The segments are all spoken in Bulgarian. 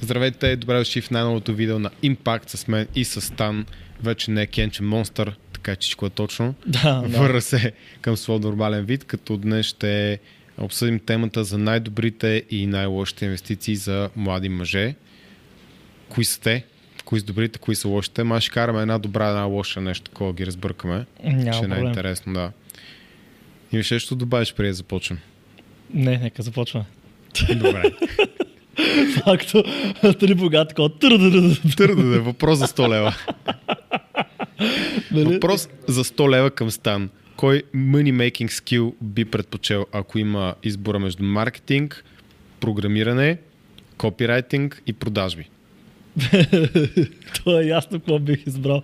Здравейте, добре дошли в най-новото видео на Impact с мен и с Стан. Вече не е Кенче Монстър, така че всичко е точно. Да, Върна да. се към своя нормален вид, като днес ще обсъдим темата за най-добрите и най-лошите инвестиции за млади мъже. Кои са те? Кои са добрите, кои са лошите? Ма ще караме една добра, една лоша нещо такова, ги разбъркаме. Няма ще е най-интересно, да. Имаш нещо добавиш преди да започнем? Не, нека започва. Добре. Факто, три богат тър-дър-дър. Търда да въпрос за 100 лева. Нали? Въпрос за 100 лева към Стан. Кой money making skill би предпочел, ако има избора между маркетинг, програмиране, копирайтинг и продажби? То е ясно какво бих избрал.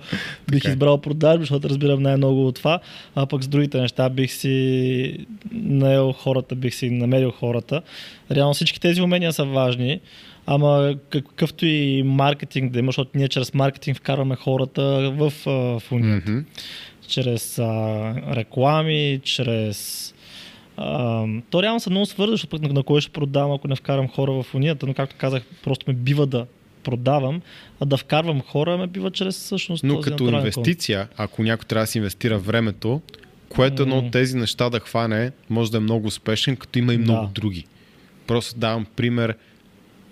Бих Така избрал продажби, защото разбирам най-много от това, а пък с другите неща бих си наел хората, бих си намерил хората. Реално всички тези умения са важни, ама какъвто и маркетинг да има, защото ние чрез маркетинг вкарваме хората в, а, в унията. Мгм. чрез а, реклами, чрез... А, то реално са много свързани, защото пък на, на кой ще продавам, ако не вкарам хора в унията, но както казах, просто ме бива да продавам, а да вкарвам хора ме бива чрез всъщност Но този като инвестиция, ако някой трябва да си инвестира времето, което едно от тези неща да хване, може да е много успешен, като има и много Да. други. Просто давам пример,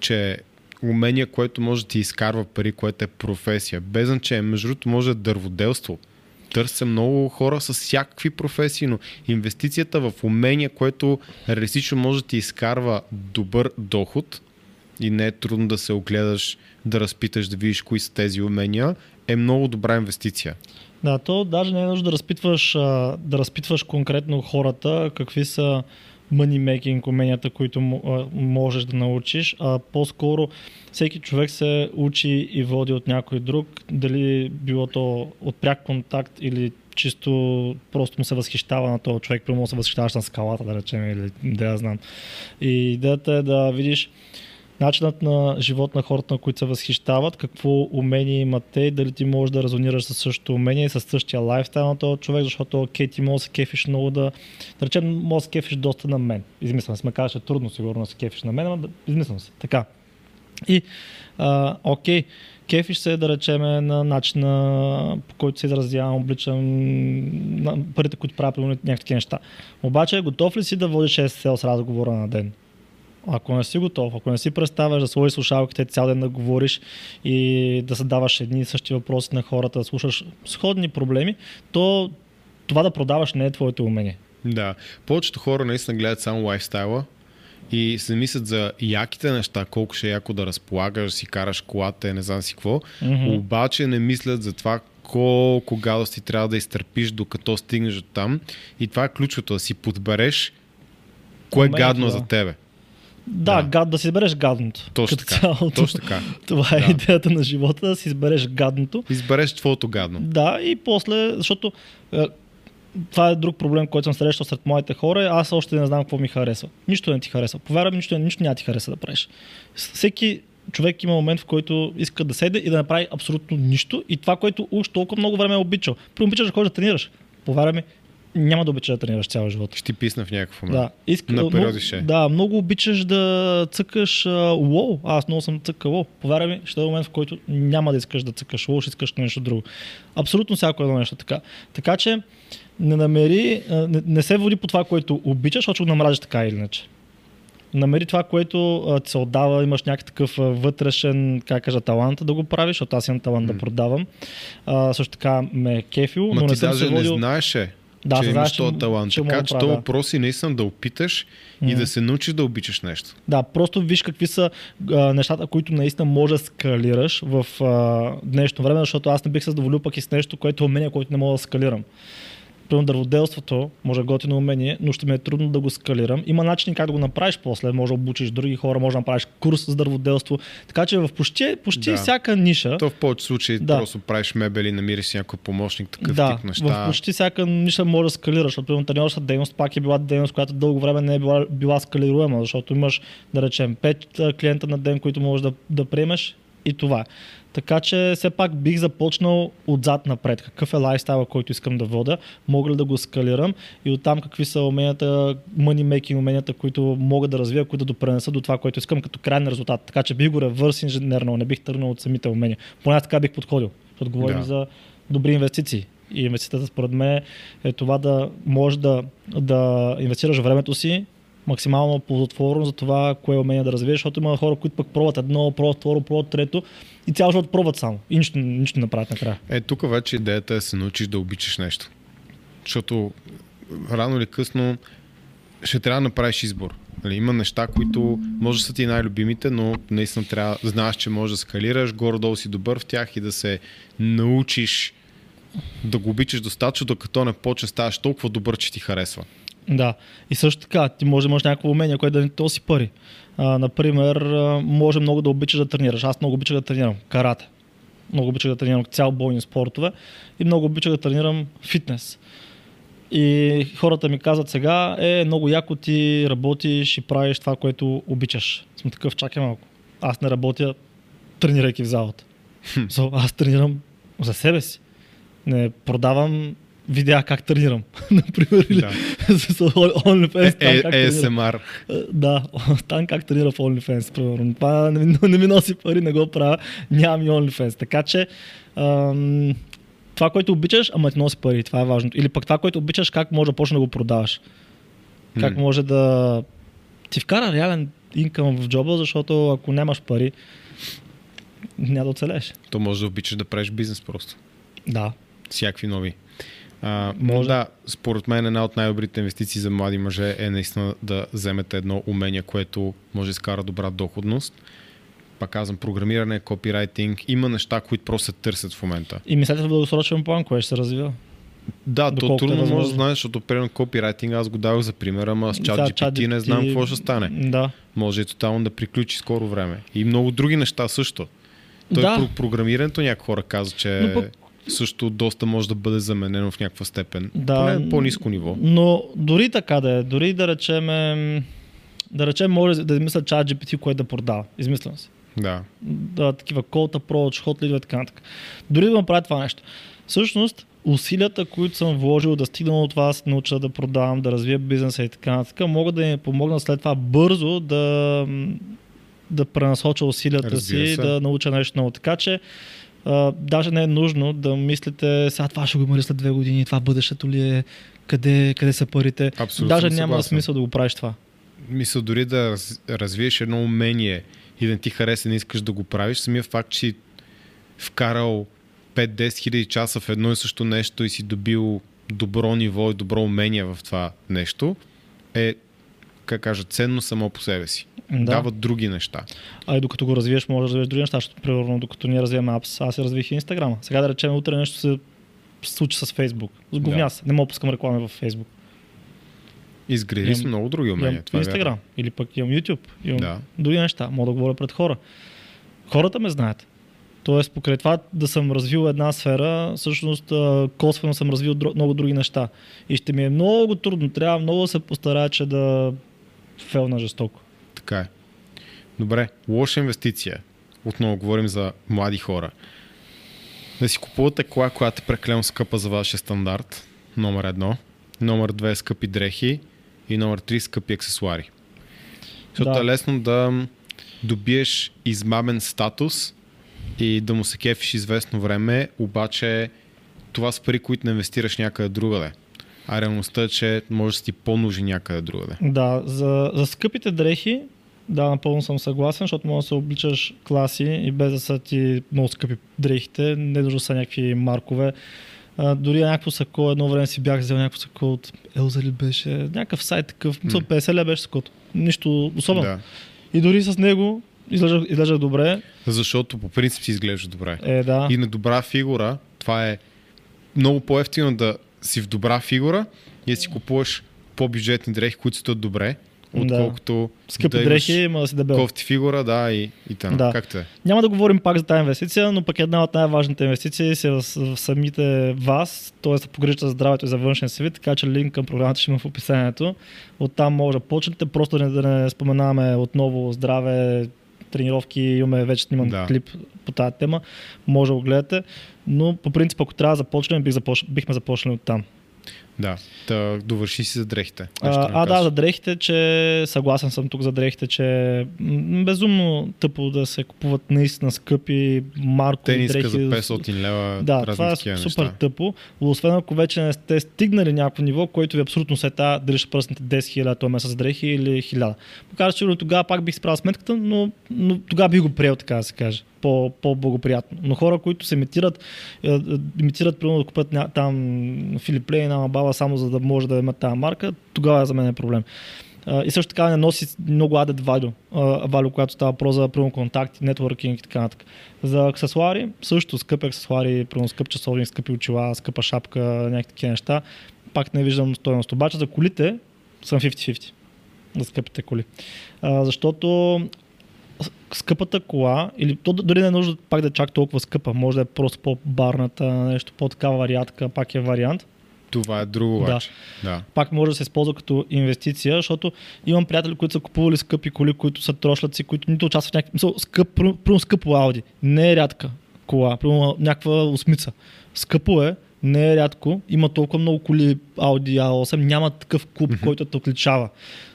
че умение, което може да ти изкарва пари, което е професия. Без значение. Между другото, може да е дърводелство. Търся много хора с всякакви професии, но инвестицията в умение, което реалистично може да ти изкарва добър доход и не е трудно да се огледаш, да разпиташ, да видиш кои са тези умения, е много добра инвестиция. Да, то даже не е нужда да разпитваш, да разпитваш конкретно хората какви са making уменията, които можеш да научиш, а по-скоро всеки човек се учи и води от някой друг, дали било то от пряк контакт или чисто просто му се възхищава на този човек, примерно се възхищаваш на скалата, да речем, или да я знам. И идеята е да видиш начинът на живот на хората, на които се възхищават, какво умение имат те дали ти можеш да резонираш с същото умение и с същия лайфстайл на този човек, защото окей, ти може да се кефиш много да... Да речем, може да се кефиш доста на мен. Измислям се, ме казваш, е трудно сигурно да се кефиш на мен, но измислям се. Така. И, а, окей, кефиш се, да речем, на начина по който се изразявам, обличам, на парите, които правя, някакви неща. Обаче, готов ли си да водиш 6 селс разговора на ден? Ако не си готов, ако не си представяш да сложиш слушалките цял ден да говориш и да задаваш едни и същи въпроси на хората, да слушаш сходни проблеми, то това да продаваш не е твоето умение. Да. Повечето хора наистина гледат само лайфстайла и се мислят за яките неща, колко ще е яко да разполагаш, си караш колата, не знам си какво. Мгм. Обаче не мислят за това колко гадости трябва да изтърпиш, докато стигнеш до там. И това е ключото, да си подбереш кое е гадно да. за тебе. Да, Да. Гад, да си избереш гадното. Точно така. цялото. Точно така. Това е Да. идеята на живота, да си избереш гадното. Избереш твоето гадно. Да, и после, защото е, това е друг проблем, който съм срещал сред моите хора. Аз още не знам какво ми харесва. Нищо не ти харесва. Повярвам, нищо, нищо няма ти хареса да правиш. Всеки човек има момент, в който иска да седе и да направи абсолютно нищо. И това, което уж толкова много време е обичал. При обичаш да ходиш да тренираш. Повярвай ми, няма да обичаш да тренираш цял живот. Ще ти писна в някакъв момент. Да, иска, На периоди ще е. да, много обичаш да цъкаш лоу. Аз много съм цъкал лоу. Повярвай ми, ще е момент, в който няма да искаш да цъкаш лоу, ще искаш нещо друго. Абсолютно всяко едно нещо така. Така че не намери, не, не се води по това, което обичаш, защото го намразиш така или иначе. Намери това, което а, ти се отдава, имаш някакъв а, вътрешен, как кажа, талант да го правиш, защото аз имам талант да продавам. А, също така ме е кефил, Ма но ти не съм даже се не водил... знаеше, Да, че имаш този талант. че Така че да то правя, да. въпрос е наистина да опиташ и Мгм. да се научиш да обичаш нещо. Да, просто виж какви са а, нещата, които наистина може да скалираш в а, днешно време, защото аз не бих се задоволил пък и с нещо, което е умение, което не мога да скалирам. Примерно дърводелството може готино умение, но ще ми е трудно да го скалирам. Има начини как да го направиш после. Може да обучиш други хора, може да направиш курс за дърводелство. Така че в почти, почти Да. всяка ниша. То в повечето случаи Да. просто правиш мебели, намираш си някой помощник, такъв да, тип неща. в почти всяка ниша може да скалираш, защото примерно треньорската дейност пак е била дейност, която дълго време не е била, била скалируема, защото имаш, да речем, 5 клиента на ден, които можеш да, да приемеш и това. Така че все пак бих започнал отзад напред. Какъв е лайфстайла, който искам да вода, мога ли да го скалирам и оттам какви са уменията, money making уменията, които мога да развия, които да допренеса до това, което искам като крайен резултат. Така че бих го ревърс инженерно, не бих тръгнал от самите умения. Поне така бих подходил, защото говорим Да. за добри инвестиции. И инвестицията според мен е това да можеш да, да инвестираш времето си максимално ползотворно за това, кое умение да развиеш, защото има хора, които пък пробват едно, пробват второ, пробват трето и цял живот пробват само. И нищо, нищо не правят накрая. Е, тук вече идеята е да се научиш да обичаш нещо. Защото рано или късно ще трябва да направиш избор. Нали, има неща, които може да са ти най-любимите, но наистина трябва да знаеш, че можеш да скалираш, горе-долу си добър в тях и да се научиш да го обичаш достатъчно, докато не почне ставаш толкова добър, че ти харесва. Да. И също така, ти може да имаш някакво умение, което да не тоси пари. А, например, може много да обичаш да тренираш. Аз много обичах да тренирам карате. Много обичах да тренирам цял бойни спортове и много обичах да тренирам фитнес. И хората ми казват сега, е, много яко ти работиш и правиш това, което обичаш. Съм такъв, чакай малко. Аз не работя тренирайки в залата. So, аз тренирам за себе си. Не продавам видеа как тренирам. Например, или с OnlyFans. там Е, е. ASMR. Е, Да, там как тренира в OnlyFans, примерно. Това не, ми- носи пари, не го правя, нямам и OnlyFans. Така че, това, което обичаш, ама ти носи пари, това е важното. Или пък това, което обичаш, как може да почне да го продаваш. Как може да ти вкара реален инкъм в джоба, защото ако нямаш пари, няма да оцелеш. То може да обичаш да правиш бизнес просто. Да. всякакви нови. А, Може. Да, според мен една от най-добрите инвестиции за млади мъже е наистина да вземете едно умение, което може да изкара добра доходност. Пак казвам, програмиране, копирайтинг. Има неща, които просто се търсят в момента. И мислете в дългосрочен план, кое ще се развива. Да, то Доколкото е трудно може да знаеш, защото примерно копирайтинг аз го давах за пример, ама с чат Сега GPT не знам какво ще стане. Да. Може и тотално да приключи скоро време. И много други неща също. Той Да. про- програмирането някои хора казват, че Но пък- също доста може да бъде заменено в някаква степен. Да, Поне по-низко ниво. Но дори така да е, дори да речем, да речем, може да измисля чат GPT, което да продава. Измислям се. Да. Да, такива call approach, hot lead и така нататък. Дори да направя това нещо. Всъщност, усилията, които съм вложил да стигна от се науча да продавам, да развия бизнеса и така нататък, могат да ми помогнат след това бързо да, да пренасоча усилията Разбира си, се. да науча нещо ново. Така че, а, даже не е нужно да мислите, сега това ще го има след две години, това бъдещето ли е, къде, къде са парите. Абсолютно даже няма съгласен. смисъл да го правиш това. Мисля, дори да раз- развиеш едно умение и да ти хареса и не искаш да го правиш, самия факт, че си вкарал 5-10 хиляди часа в едно и също нещо и си добил добро ниво и добро умение в това нещо, е, как кажа, ценно само по себе си. Да. Дава други неща. А и докато го развиеш, може да развиеш други неща, защото примерно докато ние развиваме апс, аз си развих и Инстаграма. Сега да речем, утре нещо се случи с Фейсбук. Сговня Да. се. Не мога пускам реклами в Фейсбук. Имам- си много други умения. Имам Това е Инстаграм. Или пък имам YouTube. Имам Да. други неща. Мога да говоря пред хора. Хората ме знаят. Тоест, покрай това да съм развил една сфера, всъщност косвено съм развил много други неща. И ще ми е много трудно. Трябва много да се постарая, че да фелна жестоко. Така е. Добре, лоша инвестиция. Отново говорим за млади хора. Да си купувате кола, която е прекалено скъпа за вашия стандарт. Номер едно. Номер две скъпи дрехи. И номер три скъпи аксесуари. Защото Да. е лесно да добиеш измамен статус и да му се кефиш известно време, обаче това са пари, които не инвестираш някъде другаде. А реалността е, че може да си по-нужни някъде другаде. Да, за, за скъпите дрехи, да, напълно съм съгласен, защото може да се обличаш класи и без да са ти много скъпи дрехите, не нужно са някакви маркове. А, дори някакво сако, едно време си бях взел някакво сако от Елза ли беше, някакъв сайт такъв, мисля, 50 лева беше сакото. Нищо особено. Да. И дори с него изглеждах, изглеждах добре. Защото по принцип си изглежда добре. Е, да. И на добра фигура, това е много по-ефтино да си в добра фигура и да си купуваш по-бюджетни дрехи, които стоят добре, Да. отколкото Скъпи да дрехи, има да си дебел. кофти фигура, да, и, и т.н. Да. Как те? Няма да говорим пак за тази инвестиция, но пък една от най-важните инвестиции си е в, в самите вас, т.е. да погрижите за здравето и за външен си вид, така че линк към програмата ще има в описанието. Оттам може да почнете, просто да не, да не споменаваме отново здраве, тренировки, имаме вече сниман Да. клип по тази тема, може да го гледате, но по принцип, ако трябва да започнем, бих започ... бихме започнали от там. Да, да довърши си за дрехите. А, а да, за дрехите, че съгласен съм тук за дрехите, че безумно тъпо да се купуват наистина скъпи маркови Тениска дрехи. за 500 лева, Да, това е супер неща. тъпо. Освен ако вече не сте стигнали някакво ниво, което ви абсолютно се та, дали ще пръснете 10 000 този месец дрехи или 1000. Покажа, че тогава пак бих справил сметката, но, но тогава бих го приел, така да се каже. По, по-благоприятно. Но хора, които се имитират, е, е, имитират, примерно да купят ня, там Филип Лейн, ама баба, само за да може да имат тази марка, тогава за мен е проблем. И също така не носи много адет value, value когато става про за примерно контакти, нетворкинг и така нататък. За аксесуари също скъпи аксесуари, примерно скъп часовник, скъпи очила, скъпа шапка, някакви такива неща. Пак не виждам стоеност. Обаче за колите съм 50-50 за скъпите коли. А, защото скъпата кола, или то дори не е нужда пак да е чак толкова скъпа, може да е просто по-барната, нещо по-такава вариатка, пак е вариант Това е друго Да. обаче. Да. пак може да се използва като инвестиция, защото имам приятели, които са купували скъпи коли, които са трошляци, които нито участват в някакъв... мисъл, Скъп, примерно скъпо Ауди. Не е рядка кола, примерно някаква осмица. Скъпо е, не е рядко. Има толкова много коли Audi A8, няма такъв клуб, който те отличава.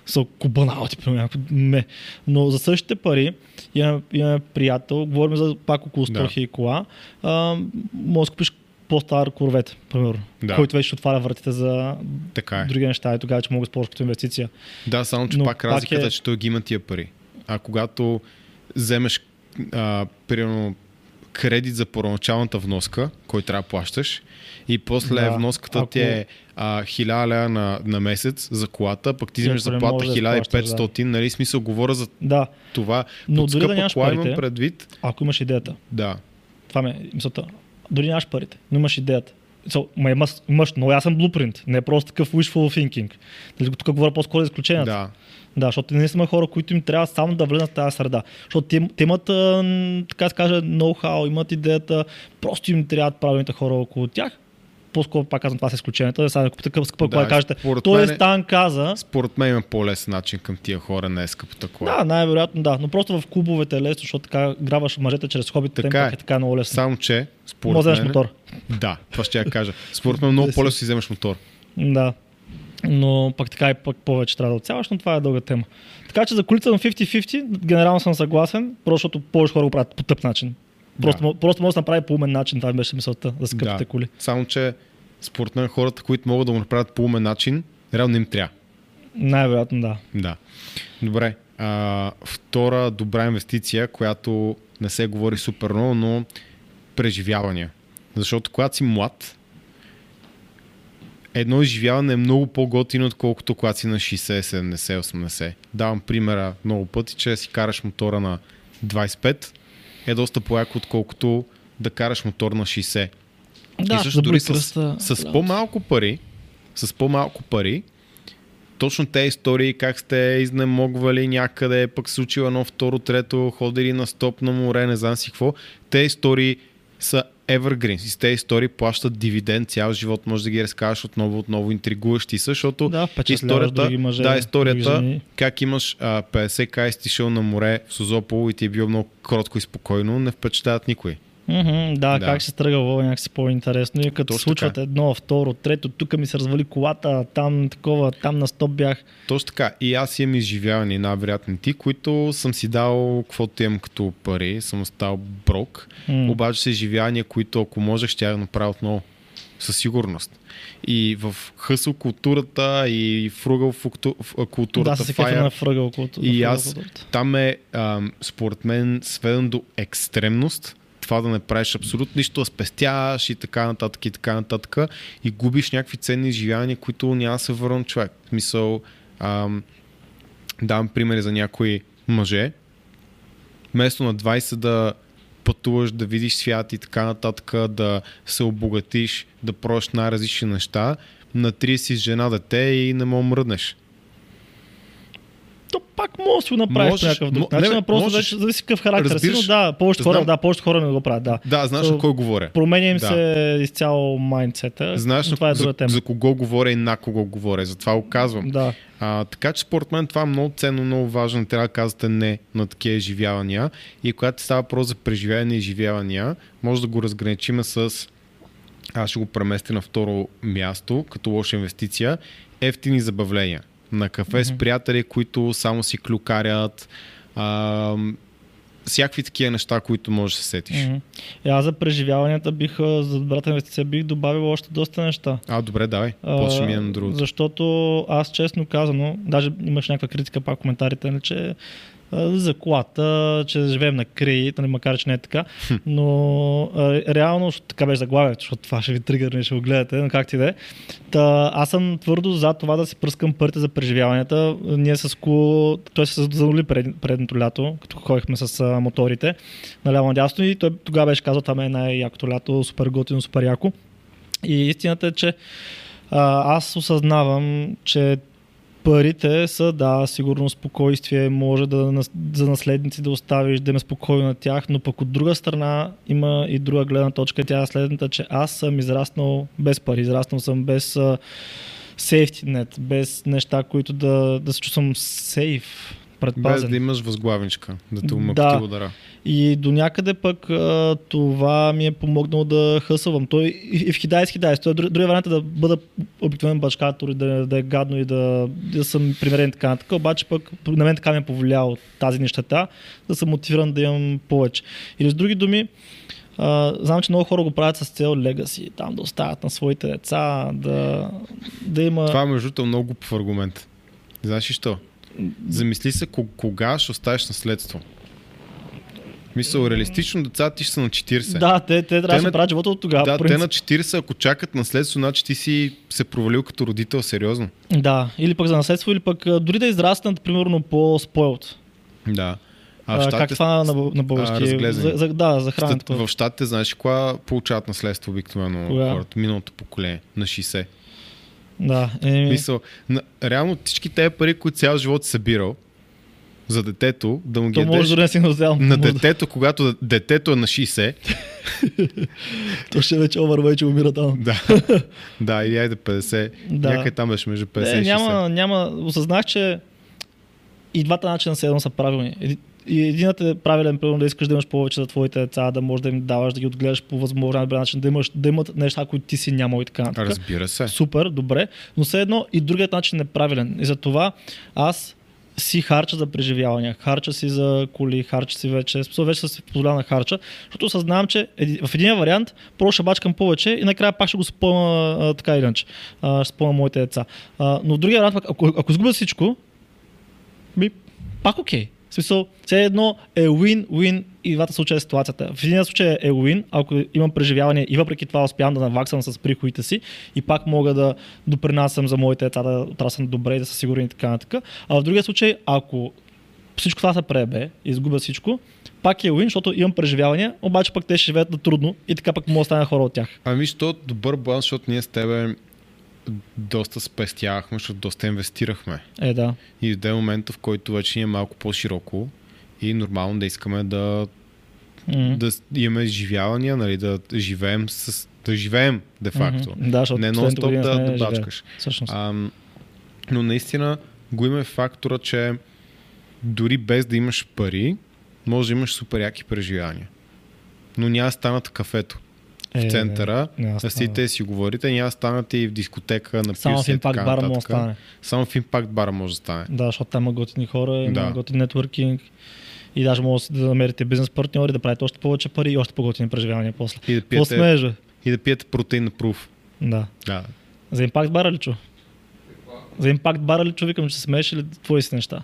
Са куба на Audi, примерно. Не. Но за същите пари имаме, имаме приятел, говорим за пак около 100 Да.000 кола, а, може да купиш по-стар корвет, примерно, Да. който вече отваря вратите за Така е. други неща и тогава че мога да като инвестиция. Да, само че Но пак пак разликата е- е, че той ги има тия пари. А когато вземеш, а, примерно, кредит за първоначалната вноска, който трябва да плащаш, и после Да, вноската ако- ти е а, 1000 лева на, на месец за колата, пък ти не заплата можеш да 1500, нали, смисъл говоря за Да, това. Но Под дори да нямаш кола имам парите- предвид, ако имаш идеята. да, Това ме е мисълта. Дори нямаш парите, но имаш идеята. So, ма имаш, имаш много ясен блупринт, не е просто такъв wishful thinking. Нали, Тук говоря по-скоро за изключенията. да, Да, защото наистина има хора, които им трябва само да влезат в тази среда. Защото те, те имат, така да се каже, ноу-хау, имат идеята, просто им трябват правилните хора около тях. По-скоро пак казвам, това са изключенията. Да сега да купите такъв скъпа Да, кола кажете, той е е- Стан каза, според мен има по-лесен начин към тия хора, не е скъпата кола. Да, най-вероятно да, но просто в клубовете е лесно, защото така грабваш мъжете чрез хобите, Така така е. е. е така много лесно. Само, че, според Може мен, мотор. Да, това ще я кажа. Според мен много си. по-лесно си вземеш мотор. Да. Но пък така и пък повече трябва да отсяваш, но това е дълга тема. Така че за колите на 50-50 генерално съм съгласен, просто защото повече хора го правят по тъп начин. Просто, Да. просто може да направи по умен начин, това беше мисълта за скъпите Да. коли. Само, че според мен хората, които могат да го направят по умен начин, реално им трябва. Най-вероятно да. Да. Добре. А, втора добра инвестиция, която не се говори супер много, но преживявания. Защото когато си млад, едно изживяване е много по-готино, отколкото когато си на 60, 70, 80. Давам примера много пъти, че си караш мотора на 25 е доста по-яко, отколкото да караш мотор на 60. Да, и също дори с, кръста. с по-малко пари, с по-малко пари, точно тези истории, как сте изнемогвали някъде, пък случило едно, второ, трето, ходили на стоп на море, не знам си какво. Те истории са evergreen. И с тези истории плащат дивиденд цял живот. Може да ги разкажеш отново, отново интригуващи са, защото Да, историята, мъже, да, историята, как имаш а, 50 кай си шел на море в Созопол и ти е било много кротко и спокойно, не впечатляват никой. Мгм, да, Да. как се тръгва някакси по-интересно. И като Точно случват така. едно, второ, трето, тук ми се развали колата, там такова, там на стоп бях. Точно така. И аз имам изживявани най-вероятно ти, които съм си дал каквото имам като пари, съм стал брок, М. обаче са изживявания, които ако можех, ще я направя отново. Със сигурност. И в хъсъл културата и фругъл в- Да, културата се Fire, на фръгъл. на и аз културата. там е, ам, според мен, сведен до екстремност. Това да не правиш абсолютно нищо, да спестяваш и така нататък и така нататък и губиш някакви ценни изживявания, които няма да се върна човек. В смисъл, ам, давам примери за някои мъже. Вместо на 20 да пътуваш, да видиш свят и така нататък, да се обогатиш, да пробваш най-различни неща, на 30 с жена дете и не мога мръднеш. Пак Мога да си го направиш Можеш, по някакъв друг начин, просто можеш. вече зависи какъв характер си, но да, повечето хора, да, повечето хора не го правят, да. Да, знаеш So, на кой говоря. Променя им Да. се изцяло майндсета. Знаеш това е за, друга тема. за кого говоря и на кого говоря. Затова го казвам. Да. А, така че според мен това е много ценно, много важно. Трябва да казвате не на такива изживявания. И когато става въпрос за преживяване и изживявания, може да го разграничим с аз ще го преместя на второ място, като лоша инвестиция, ефтини забавления. На кафе с приятели, които само си клюкарят, а, всякакви такива неща, които можеш да се сетиш. Мгм. И аз за преживяванията бих, за добрата инвестиция бих добавил още доста неща. А, добре, давай. После ще минем на другото. Защото аз честно казано, даже имаш някаква критика пак в коментарите, нали, че за колата, че живеем на кредит, нали, макар че не е така, но реално така беше заглавието, защото това ще ви тригърне, ще го гледате, но как ти да е. Та, аз съм твърдо за това да си пръскам парите за преживяванията. Ние с Ку, той се задоволи пред, предното лято, като ходихме с а, моторите наляво надясно и той тогава беше казал, това е най-якото лято, супер готино, супер яко. И истината е, че аз осъзнавам, че парите са, да, сигурно спокойствие, може да за наследници да оставиш, да ме спокойно на тях, но пък от друга страна има и друга гледна точка, тя е следната, че аз съм израснал без пари, израснал съм без net, без неща, които да, да се чувствам сейф, Без предпазен. да имаш възглавничка, да те Да. умъкти удара. И до някъде пък а, това ми е помогнало да хъсвам. Той и, в Хидай с Хидай. Той, друг- другия вариант е да бъда обикновен бачкатор и да, да е гадно и да, да съм примерен така нататък. Обаче пък на мен така ми е повлияло тази нещата, да съм мотивиран да имам повече. Или с други думи, а, знам, че много хора го правят с цел легаси, там да оставят на своите деца, да, да има... Това между другото е много глупав аргумент. Знаеш ли що? Замисли се ко- кога ще оставиш наследство. Мисъл, реалистично децата ти ще са на 40. Да, те, те трябва да се правят живота от тогава. да те на 40, ако чакат наследство, значи ти си се провалил като родител, сериозно. Да, или пък за наследство, или пък а, дори да израснат, примерно, по-спойлд. Да. А, как Щатите- това на, на български? разглезени. за, за, да, за. Щат- в щатите знаеш кога получават наследство обикновено хората? Миналото поколение, на 60. Да, е, Мисъл, на, реално всички тези пари, които цял живот си събирал за детето, да му ги то може да не си взел. на Може да- детето, когато детето е на 60, То ще вече overweight умира там. да, да, или айде 50, Да. някъде там беше между 50 Не, и 60. няма, няма, осъзнах, че и двата начина се едно са правилни. И единът е правилен, примерно да искаш да имаш повече за твоите деца, да можеш да им даваш, да ги отгледаш по възможен най-добър начин, да, имаш, да имат неща, които ти си нямал и така нататък. Разбира се. Супер, добре, но все едно и другият начин е правилен. И затова аз си харча за преживявания, харча си за коли, харча си вече, смисъл вече си позволява на харча, защото осъзнавам, че в един вариант просто ще бачкам повече и накрая пак ще го спомня а, така или иначе. Ще спомня моите деца. А, но в другия вариант, пък, ако, ако изгубя всичко, ми, пак окей. Смисъл, все едно е win-win и двата случая е ситуацията. В един случай е win, ако имам преживяване и въпреки това успявам да наваксам с приходите си и пак мога да допринасям за моите деца да отраснат добре и да са сигурни и така нататък. А в другия случай, ако всичко това се пребе изгубя всичко, пак е win, защото имам преживявания, обаче пък те ще живеят на трудно и така пък мога да стана хора от тях. Ами, що добър баланс, защото ние с тебе доста спестявахме, защото доста инвестирахме. Е, да. И в момента, в който вече ни е малко по-широко и нормално да искаме да, М. да имаме изживявания, нали, да живеем с да живеем де факто. Мгм. Да, защото Не нон-стоп да, да бачкаш. А, но наистина го има фактора, че дори без да имаш пари, може да имаш супер яки преживявания. Но няма станат в в Е, центъра, да да сидите си говорите, няма да станете и в дискотека на Само в импакт бара може да стане. Само в импакт бара може да стане. Да, защото там има готини хора, има Да. готин нетворкинг и даже може да намерите бизнес партньори, да правите още повече пари и още по-готини преживявания после. И да пиете, и да пиете протеин пруф. Да. Да. За импакт бара ли чу? За импакт бара ли чу? Викам, че се смееш или твои си неща?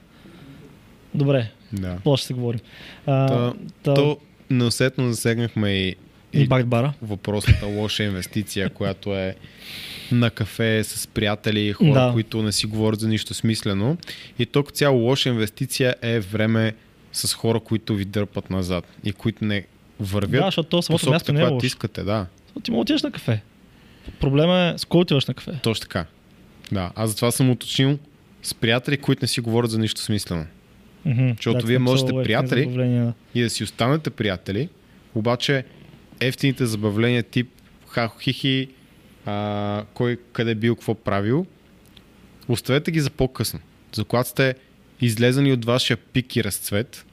Добре, да. после ще се говорим. А, Та- та, То неусетно засегнахме и, и импакт бара. въпросната лоша инвестиция, която е на кафе с приятели, хора, Да. които не си говорят за нищо смислено. И като цяло лоша инвестиция е време с хора, които ви дърпат назад и които не вървят Да, защото то самото място не е лошо. искате. Да, Ти мога отидеш на кафе. Проблема е с кой отиваш на кафе. точно така. Да, аз затова съм уточнил с приятели, които не си говорят за нищо смислено. Мгм. Защото Да, вие можете приятели. и да си останете приятели, обаче ефтините забавления тип хахо хихи, а, кой къде бил, какво правил, оставете ги за по-късно. За когато сте излезани от вашия пик и разцвет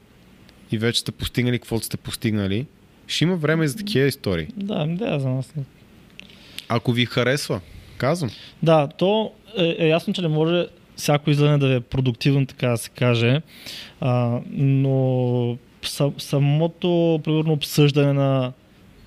и вече сте постигнали каквото сте постигнали, ще има време за такива истории. Да, да, за нас. Ако ви харесва, казвам. Да, то е, е ясно, че не може всяко излъне да е продуктивно, така да се каже, а, но са, самото, примерно, обсъждане на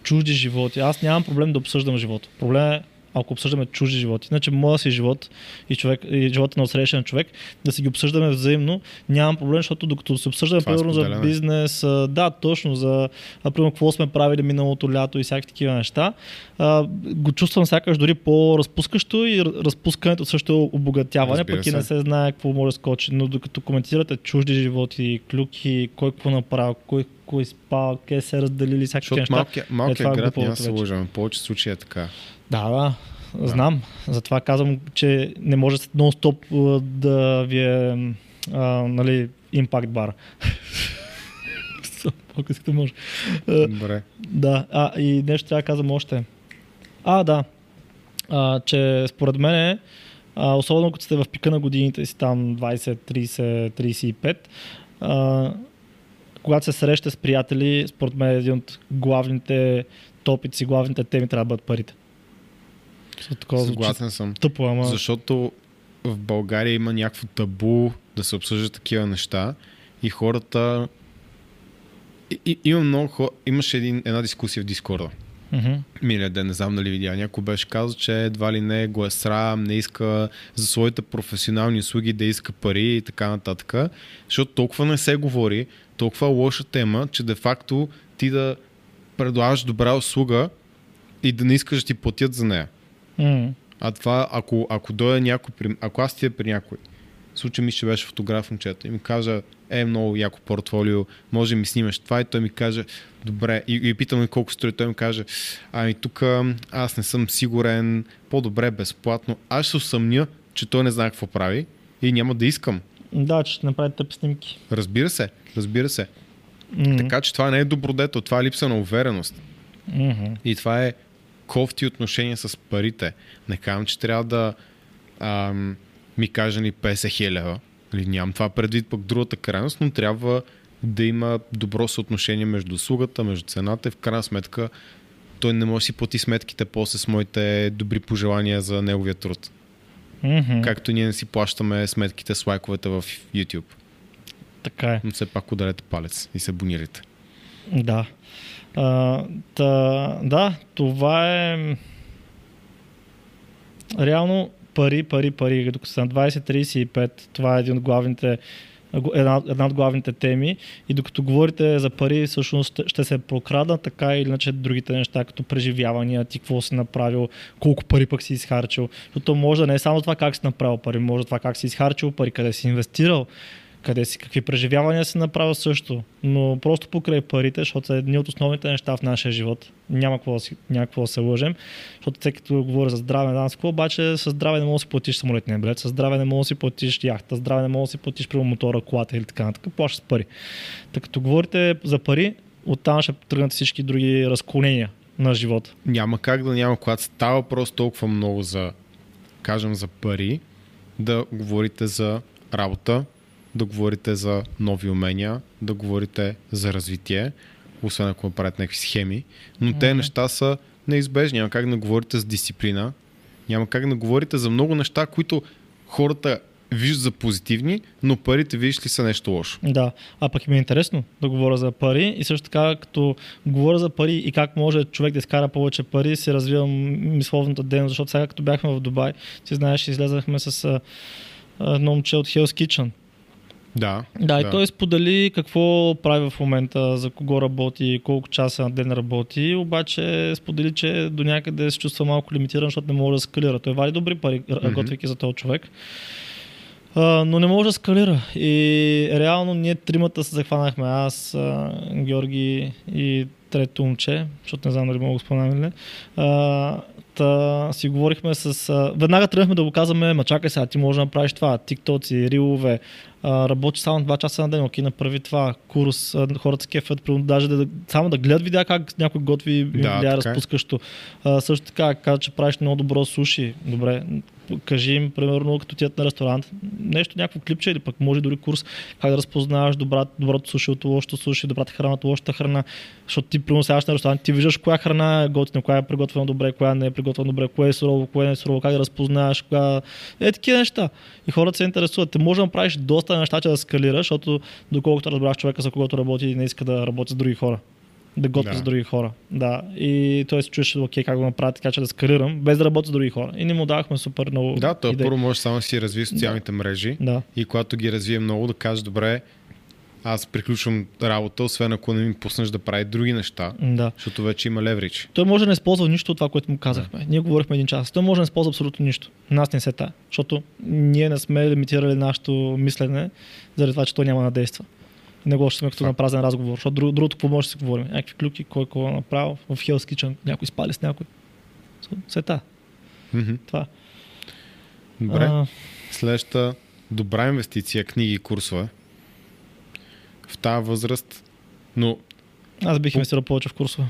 чужди животи. Аз нямам проблем да обсъждам живота. Проблем е ако обсъждаме чужди животи. Иначе моя си живот и, човек, и живота на отсрещен човек, да си ги обсъждаме взаимно, нямам проблем, защото докато се обсъждаме, е примерно, за бизнес, да, точно, за, а, примерно, какво сме правили миналото лято и всякакви такива неща, а, го чувствам сякаш дори по-разпускащо и разпускането също е обогатяване, Разбира пък и не се знае какво може да скочи. Но докато коментирате чужди животи, клюки, кой какво направил, кой, кой спал, къде се разделили, всякакви неща. малкият малкия това е град няма се. В повече случаи е така. Да, да, знам. Затова казвам, че не може нон-стоп да ви е а, нали, импакт бар. Искате може. Добре. Да, а, и нещо трябва да казвам още. А, да. А, че според мен, а, особено като сте в пика на годините си, там 20, 30, 35, а, когато се срещате с приятели, според мен един от главните топици, главните теми трябва да бъдат парите. Такова Съгласен съм. тъпо, ама... Защото в България има някакво табу да се обсъждат такива неща и хората... И, и, има много хора... Имаше един, една дискусия в Дискорда. Мгм. Миналия ден, не знам дали видя. Някой беше казал, че едва ли не го е срам, не иска за своите професионални услуги да иска пари и така нататък. Защото толкова не се говори, толкова лоша тема, че де-факто ти да предлагаш добра услуга и да не искаш да ти платят за нея. А това, ако, ако дойде някой, при, ако аз тия при някой, случай ми ще беше фотограф момчета и ми кажа, е, много яко портфолио, може ми снимаш това и той ми каже, добре, и, и питам колко струва, той ми каже, ами тук аз не съм сигурен, по-добре безплатно. Аз ще усъмня, че той не знае какво прави и няма да искам. Да, че ще направите тъпи снимки. Разбира се, разбира се. М. Така че това не е добродетел, това е липса на увереност. Мгм. И това е кофти отношения с парите. Не казвам, че трябва да ам, ми каже ни 50 хиляди. Нали, нямам това предвид пък другата крайност, но трябва да има добро съотношение между услугата, между цената и в крайна сметка той не може да си плати сметките после с моите добри пожелания за неговия труд. Мгм. Както ние не си плащаме сметките с лайковете в YouTube. Така е. Но все пак ударете палец и се абонирайте. Да. Та, да, това е реално пари, пари, пари. Докато са на 20-35, това е един от главните една, една от главните теми и докато говорите за пари, всъщност ще се прокрада така или иначе другите неща, като преживявания, ти какво си направил, колко пари пък си изхарчил. Защото може да не е само това как си направил пари, може това как си изхарчил пари, къде си инвестирал, къде си, какви преживявания си направил също. Но просто покрай парите, защото са едни от основните неща в нашия живот. Няма какво, да няма какво да се лъжем, защото всеки като говори за здраве, какво, обаче с здраве не можеш да си платиш самолетния билет, с здраве не можеш да си платиш яхта, с здраве не можеш да си платиш при мотора, колата или така нататък, плащаш с пари. Така като говорите за пари, оттам ще тръгнат всички други разклонения на живота. няма как да няма, когато става въпрос толкова много за, кажем, за пари, да говорите за работа, да говорите за нови умения, да говорите за развитие, освен ако правят някакви схеми. Но те Мгм. неща са неизбежни. Няма как да говорите за дисциплина, няма как да говорите за много неща, които хората виждат за позитивни, но парите, виждаш ли, са нещо лошо. Да, а пък ми е интересно да говоря за пари и също така, като говоря за пари и как може човек да изкара повече пари, си развивам мисловната дейност, защото сега като бяхме в Дубай, ти знаеш, излезахме с едно момче от Hell's Kitchen. Да. Да, и той сподели какво прави в момента, за кого работи, колко часа на ден работи, обаче сподели, че до някъде се чувства малко лимитиран, защото не може да скалира. Той вади добри пари, mm-hmm. готвейки за този човек. А, но не може да скалира. И реално ние тримата се захванахме. Аз, а, Георги и трето момче, защото не знам дали мога да спомням или не. А, Та, си говорихме с... Веднага тръгнахме да го казваме, ма чакай сега, ти можеш да направиш това, тиктоци, рилове, а, работи само 2 часа на ден, окей, направи това, курс, а, хората се кефят, даже да, само да гледат видеа как някой готви Да, видеа е. разпускащо. А, също така, каза, че правиш много добро суши. Добре, кажи им, примерно, като отидат на ресторант, нещо, някакво клипче или пък може дори курс, как да разпознаваш добра, доброто суши от лошото суши, добрата храна от лошата храна, защото ти примерно сядаш на ресторант, ти виждаш коя храна е готина, коя е приготвена добре, коя не е приготвена добре, кое е сурово, кое не е сурово, как да разпознаваш, коя... Е, такива неща. И хората се интересуват. Те може да направиш доста неща, че да скалираш, защото доколкото разбрах човека, за когото работи, не иска да работи с други хора. Да готви Да. с други хора. Да. И той се чуеше, окей, как го направя така, че да скалирам, без да работя с други хора. И не му давахме супер много. Да, то идеи. първо може само да си разви социалните мрежи Да. и когато ги развие много да кажеш, добре, аз приключвам работа, освен ако не ми пуснеш да прави други неща, Да. защото вече има леврич. Той може да не използва нищо от това, което му казахме. Ние говорихме един час. Той може да не използва абсолютно нищо. Нас не се тая. Защото ние не сме лимитирали нашето мислене, заради това, че той няма да действа. Не го сме като на празен разговор, защото друг, другото какво може да си говорим? Някакви клюки, кой какво е направил в Hell's Kitchen, някой спали с някой. Сета. Мгм. Това. Добре. А, Следващата добра инвестиция, книги и курсове. В тази възраст. Но аз бих инвестирал повече в курсове.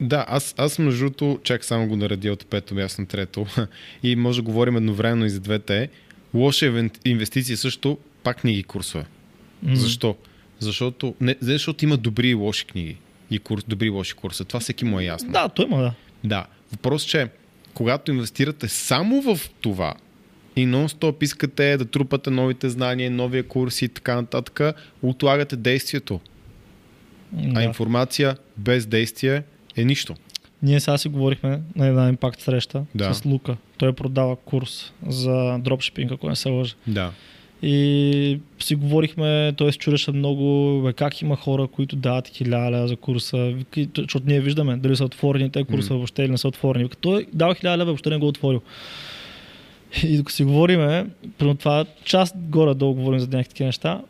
да, аз, аз между другото, чак само го наредя от пето място на трето и може да говорим едновременно и за двете. Лоша инвестиция също, пак книги и курсове. М. Защо? Защото, не, защото има добри и лоши книги и курс, добри и лоши курса. Това всеки му е ясно. Да, той има, да. Да. Въпрос, че когато инвестирате само в това и нон-стоп искате да трупате новите знания, новия курс и така нататък, отлагате действието. А да. информация без действие е нищо. Ние сега си говорихме на една импакт среща Да. с Лука. Той продава курс за дропшипинг, ако не се лъжа. Да. И си говорихме, той се чудеше много, бе, как има хора, които дават хиляда за курса, защото ние виждаме дали са отворени те курса М. въобще или не са отворени. Той дава хиляда лева, въобще не го е отворил. И докато си говориме, примерно това част горе-долу говорим за някакви такива неща,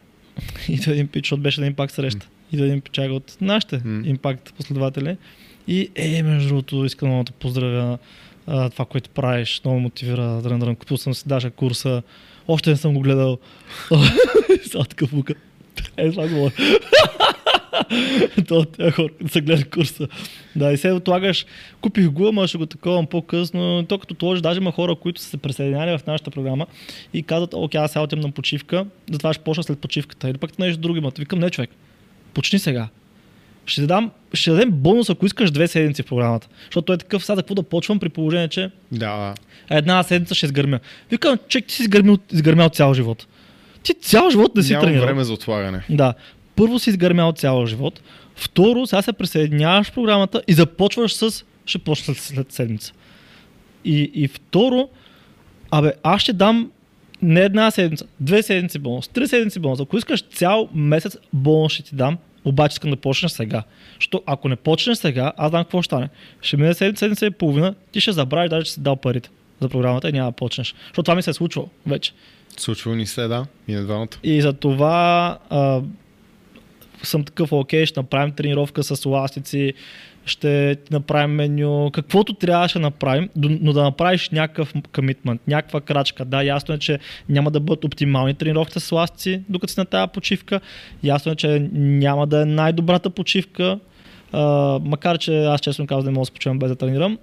и до един пич, защото беше на импакт среща. И до един пичага от нашите М. импакт последователи. И е, между другото, искам много да поздравя а, това, което правиш. Много мотивира. Дрън, дрън. Купил съм си даже курса. Още не съм го гледал. Такъв лука. Е, това говоря. То тези хора, са гледали курса. Да, и се отлагаш. Купих го, ама ще го таковам по-късно. То като отложиш, даже има хора, които са се присъединяли в нашата програма и казват, окей, аз сега отивам на почивка, затова ще почна след почивката. Или пък нещо друго имат. Викам, не човек, почни сега. Ще, ти дам, ще дадем бонус, ако искаш две седмици в програмата. Защото е такъв, сега какво да почвам при положение, че Да. една седмица ще изгърмя. Викам, че ти си изгърмил, изгърмял цял живот. Ти цял живот не си Нямам тренирал. време за отлагане. Да. Първо си изгърмял цял живот. Второ, сега се присъединяваш в програмата и започваш с... Ще почна след седмица. И, и второ, абе, аз ще дам не една седмица, две седмици бонус, три седмици бонус. Ако искаш цял месец бонус ще ти дам, обаче искам да почнеш сега. Защото ако не почнеш сега, аз знам какво ще стане. Ще мине седмица, седмица и половина, ти ще забравиш даже, че си дал парите за програмата и няма да почнеш. Защото това ми се е случвало вече. Случва ни се, да. И на двамата. И за това а, съм такъв, окей, ще направим тренировка с ластици, ще ти направим меню, каквото трябва ще направим, но да направиш някакъв комитмент, някаква крачка. Да, ясно е, че няма да бъдат оптимални тренировките с ластици, докато си на тази почивка. Ясно е, че няма да е най-добрата почивка, а, макар че аз честно казвам не мога да се почивам без да тренирам,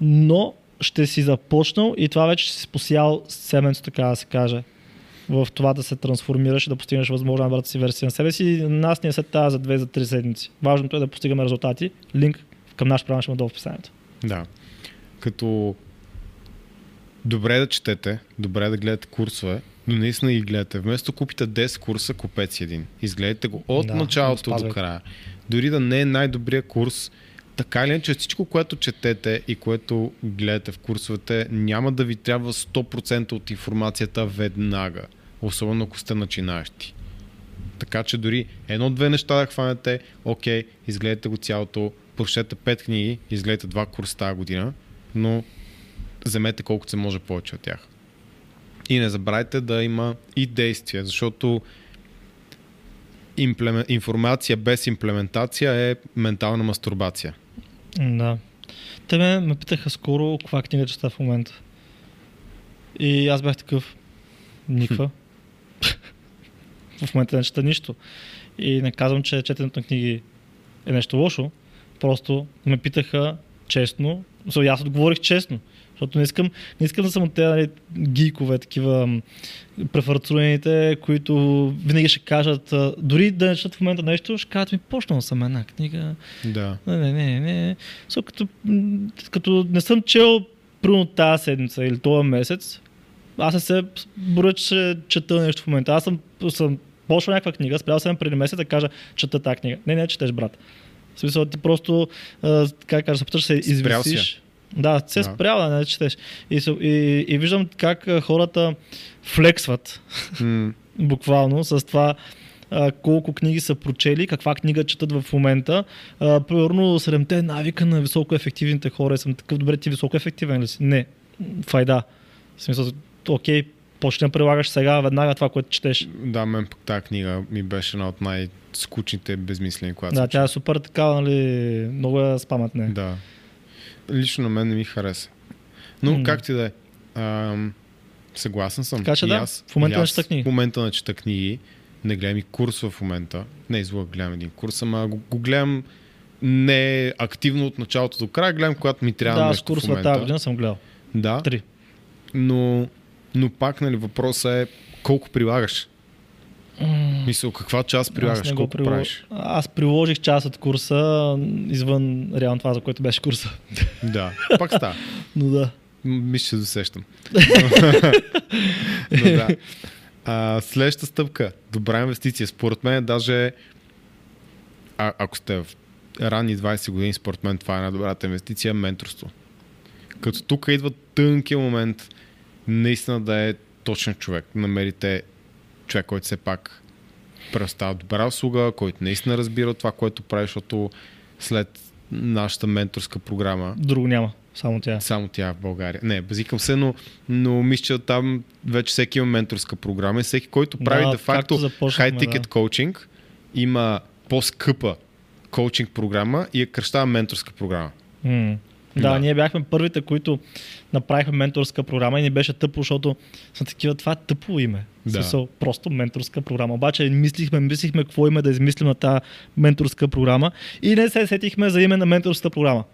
но ще си започнал и това вече ще си посял семенцето, така да се каже в това да се трансформираш и да постигнеш възможно най-добрата си версия на себе си. Нас ни е след тази за 2 за 3 седмици. Важното е да постигаме резултати. Линк към наш програма ще има долу в описанието. Да. Като добре е да четете, добре е да гледате курсове, но наистина ги гледате. Вместо купите 10 курса, купете си един. Изгледайте го от Да, началото до края. Дори да не е най-добрият курс, така или иначе всичко, което четете и което гледате в курсовете, няма да ви трябва 100% от информацията веднага. Особено ако сте начинаещи. Така че дори едно-две неща да хванете, окей, изгледайте го цялото, прочете 5 книги, изгледайте два курса тази година, но вземете колкото се може повече от тях. И не забравяйте да има и действия, защото имплемен... информация без имплементация е ментална мастурбация. Да. Те ме, ме питаха скоро каква книга чета в момента. И аз бях такъв. Никва. В момента не чета нищо. И не казвам, че четенето на книги е нещо лошо. Просто ме питаха честно. So, аз отговорих честно. Защото не искам, не искам да съм от тези нали, гийкове, такива м, префарцулените, които винаги ще кажат, дори да не четат в момента нещо, ще кажат ми, почнал съм една книга. Да. Не, не, не, не. So, като, като не съм чел примерно тази седмица или този месец, аз не се боря, че чета нещо в момента. Аз съм, съм почнал някаква книга, спрял съм преди месец да кажа, чета тази книга. Не, не, четеш, брат. В смисъл, ти просто, как кажа, се опиташ се я. извисиш. Да, се Да. да. спрял да не четеш. И, и, и виждам как хората флексват М, буквално с това колко книги са прочели, каква книга четат в момента. А, примерно 7-те навика на високо ефективните хора. Съм такъв, добре, ти високо ефективен ли си? Не. Файда. В смисъл, окей, почни да прилагаш сега веднага това, което четеш. Да, мен пък тази книга ми беше една от най-скучните безмислени, която Да, тя е супер така, нали, много я спамат не. Да. Лично на мен не ми хареса. Но М. как ти да е? Ам, Съгласен съм. Така че И да, аз, в момента аз чета книги. В момента не чета книги. Не гледам и курс в момента. Не излъга гледам един курс, ама го, го гледам не активно от началото до края, гледам когато ми трябва да, нещо в курсове момента. тази година съм гледал. Да, Три. но, но пак нали, въпросът е колко прилагаш. Мисъл, каква част прилагаш, колко прило- правиш. Аз приложих част от курса извън реално това, за което беше курса. Да, пак става. Но да. Мисля, че досещам. Но да. А, следващата стъпка. Добра инвестиция. Според мен даже а, ако сте в ранни 20 години, според мен това е най-добрата инвестиция менторство. Като тук идва тънкия момент наистина да е точен човек. Намерите човек, който все пак предоставя добра услуга, който наистина разбира това, което прави, защото след нашата менторска програма, Друго няма. Само тя. само тя в България. Не, базикам се, но, но мисля, че там вече всеки има менторска програма и всеки, който прави Да, де факто ticket да. коучинг, има по-скъпа коучинг програма и я кръщава менторска програма. М. Да, ние бяхме първите, които направихме менторска програма и ни беше тъпо, защото са такива, това е тъпо име. Да. Смисъл, просто менторска програма. Обаче мислихме, мислихме какво име да измислим на тази менторска програма и не се сетихме за име на менторската програма.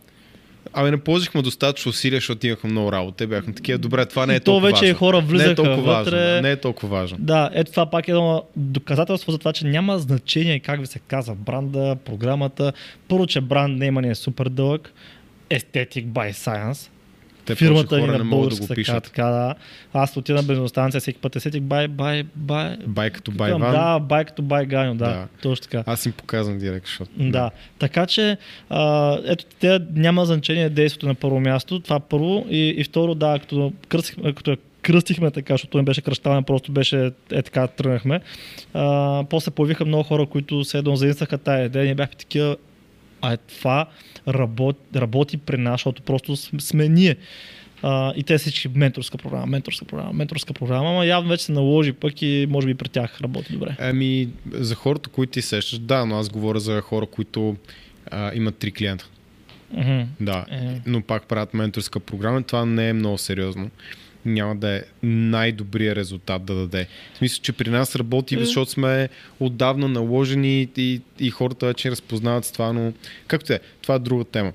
Абе, не положихме достатъчно усилия, защото имахме много работа. Те бяхме такива, добре, това не е И то толкова вече важно. хора не е влизаха толкова вътре. важно. Не е толкова важно. Да, ето това пак е едно доказателство за това, че няма значение как ви се казва бранда, програмата. Първо, че бранд не е супер дълъг. Aesthetic by Science. Те Фирмата ни на могат да така, пишат. така, да. Аз отида на бензиностанция всеки път Aesthetic by, by, by, Бай като Викам, Байван. Да, бай като бай Ганю, да, Да. да. точно така. Аз им показвам директ, защото... Да. Така че, а, ето, те няма значение действието на първо място, това първо. И, и второ, да, като, кръстихме, като кръстихме така, защото не беше кръщаване, просто беше е така тръгнахме. А, после появиха много хора, които се едно заинстаха тая идея. Ние бяхме такива, а това работи, работи при нас, защото просто см- сме ние. А, и те всички менторска програма, менторска програма, менторска програма, ама явно вече се наложи пък и може би при тях работи добре. Ами, за хората, които ти сещаш, да, но аз говоря за хора, които а, имат три клиента. Мгм. Да, Е. но пак правят менторска програма. Това не е много сериозно. Няма да е най-добрия резултат да даде. В смисъл, че при нас работи, защото сме отдавна наложени и, и хората вече разпознават с това, но както е, това е друга тема.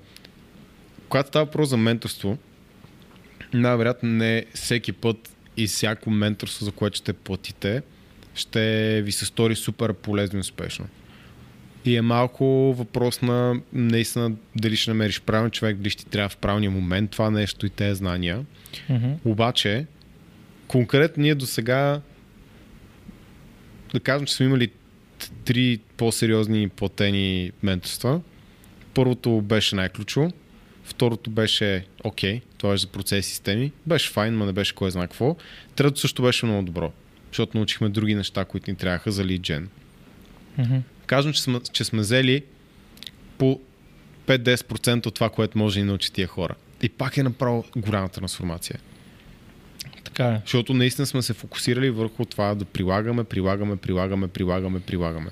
Когато става въпрос за менторство, най-вероятно не всеки път и всяко менторство, за което ще платите, ще ви се стори супер полезно и успешно. И е малко въпрос на наистина дали ще намериш правилен човек, дали ще ти трябва в правилния момент това нещо и тези знания. Мгм. Обаче, конкретно ние до сега, да кажем, че сме имали три по-сериозни платени менторства. Първото беше най-ключово, второто беше окей, това беше за процеси и системи, беше файн, но не беше кой знае какво. Третото също беше много добро, защото научихме други неща, които ни трябваха за lead gen. Казвам, че сме, че сме взели по 5-10% от това, което може да ни научи тия хора. И пак е направо голяма трансформация. Така е. Защото наистина сме се фокусирали върху това да прилагаме, прилагаме, прилагаме, прилагаме, прилагаме.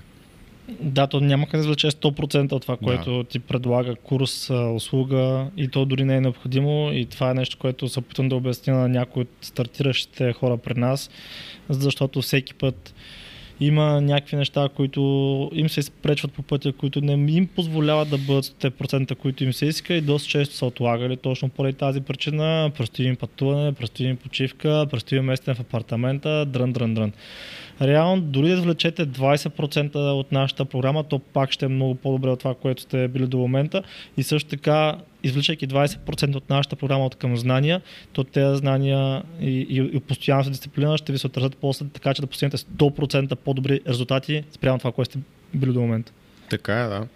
Да, то няма как да извлече 100% от това, което да. ти предлага курс, услуга и то дори не е необходимо и това е нещо, което се опитвам да обясня на някои от стартиращите хора пред нас, защото всеки път има някакви неща, които им се изпречват по пътя, които не им позволяват да бъдат 100%, които им се иска и доста често са отлагали точно поради тази причина. Предстои им пътуване, предстои им почивка, предстои им местен в апартамента, дрън, дрън, дрън реално дори да извлечете 20% от нашата програма, то пак ще е много по-добре от това, което сте били до момента. И също така, извличайки 20% от нашата програма от към знания, то тези знания и, и, и постоянната дисциплина ще ви се отразят после, така че да постигнете 100% по-добри резултати спрямо това, което сте били до момента. Така е, да.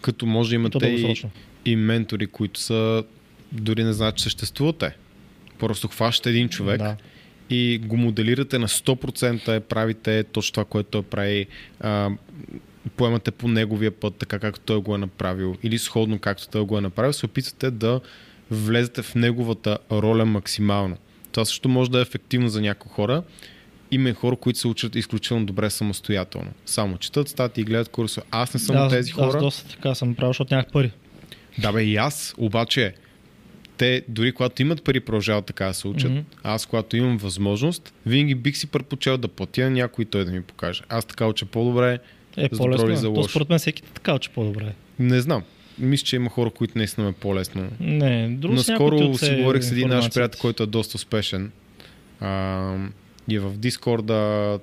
Като може да имате и, и ментори, които са дори не знаят, че съществувате. Просто хващате един човек, да и го моделирате на 100%, правите точно това, което той прави, а, поемате по неговия път, така както той го е направил, или сходно както той го е направил, се опитвате да влезете в неговата роля максимално. Това също може да е ефективно за някои хора. Има и хора, които се учат изключително добре самостоятелно. Само четат статии, гледат курсове. Аз не съм да, от тези хора. Аз доста така съм правил, защото нямах пари. Да бе, и аз, обаче те дори когато имат пари, продължават така да се учат. Mm-hmm. Аз, когато имам възможност, винаги бих си предпочел да платя на някой той да ми покаже. Аз така уча по-добре, е, за по-лесно. Добро за лошо. То според мен всеки така учи по-добре. Не знам. Мисля, че има хора, които наистина е по-лесно. Не, друго Наскоро си говорих с един наш приятел, който е доста успешен. А, и е в Дискорда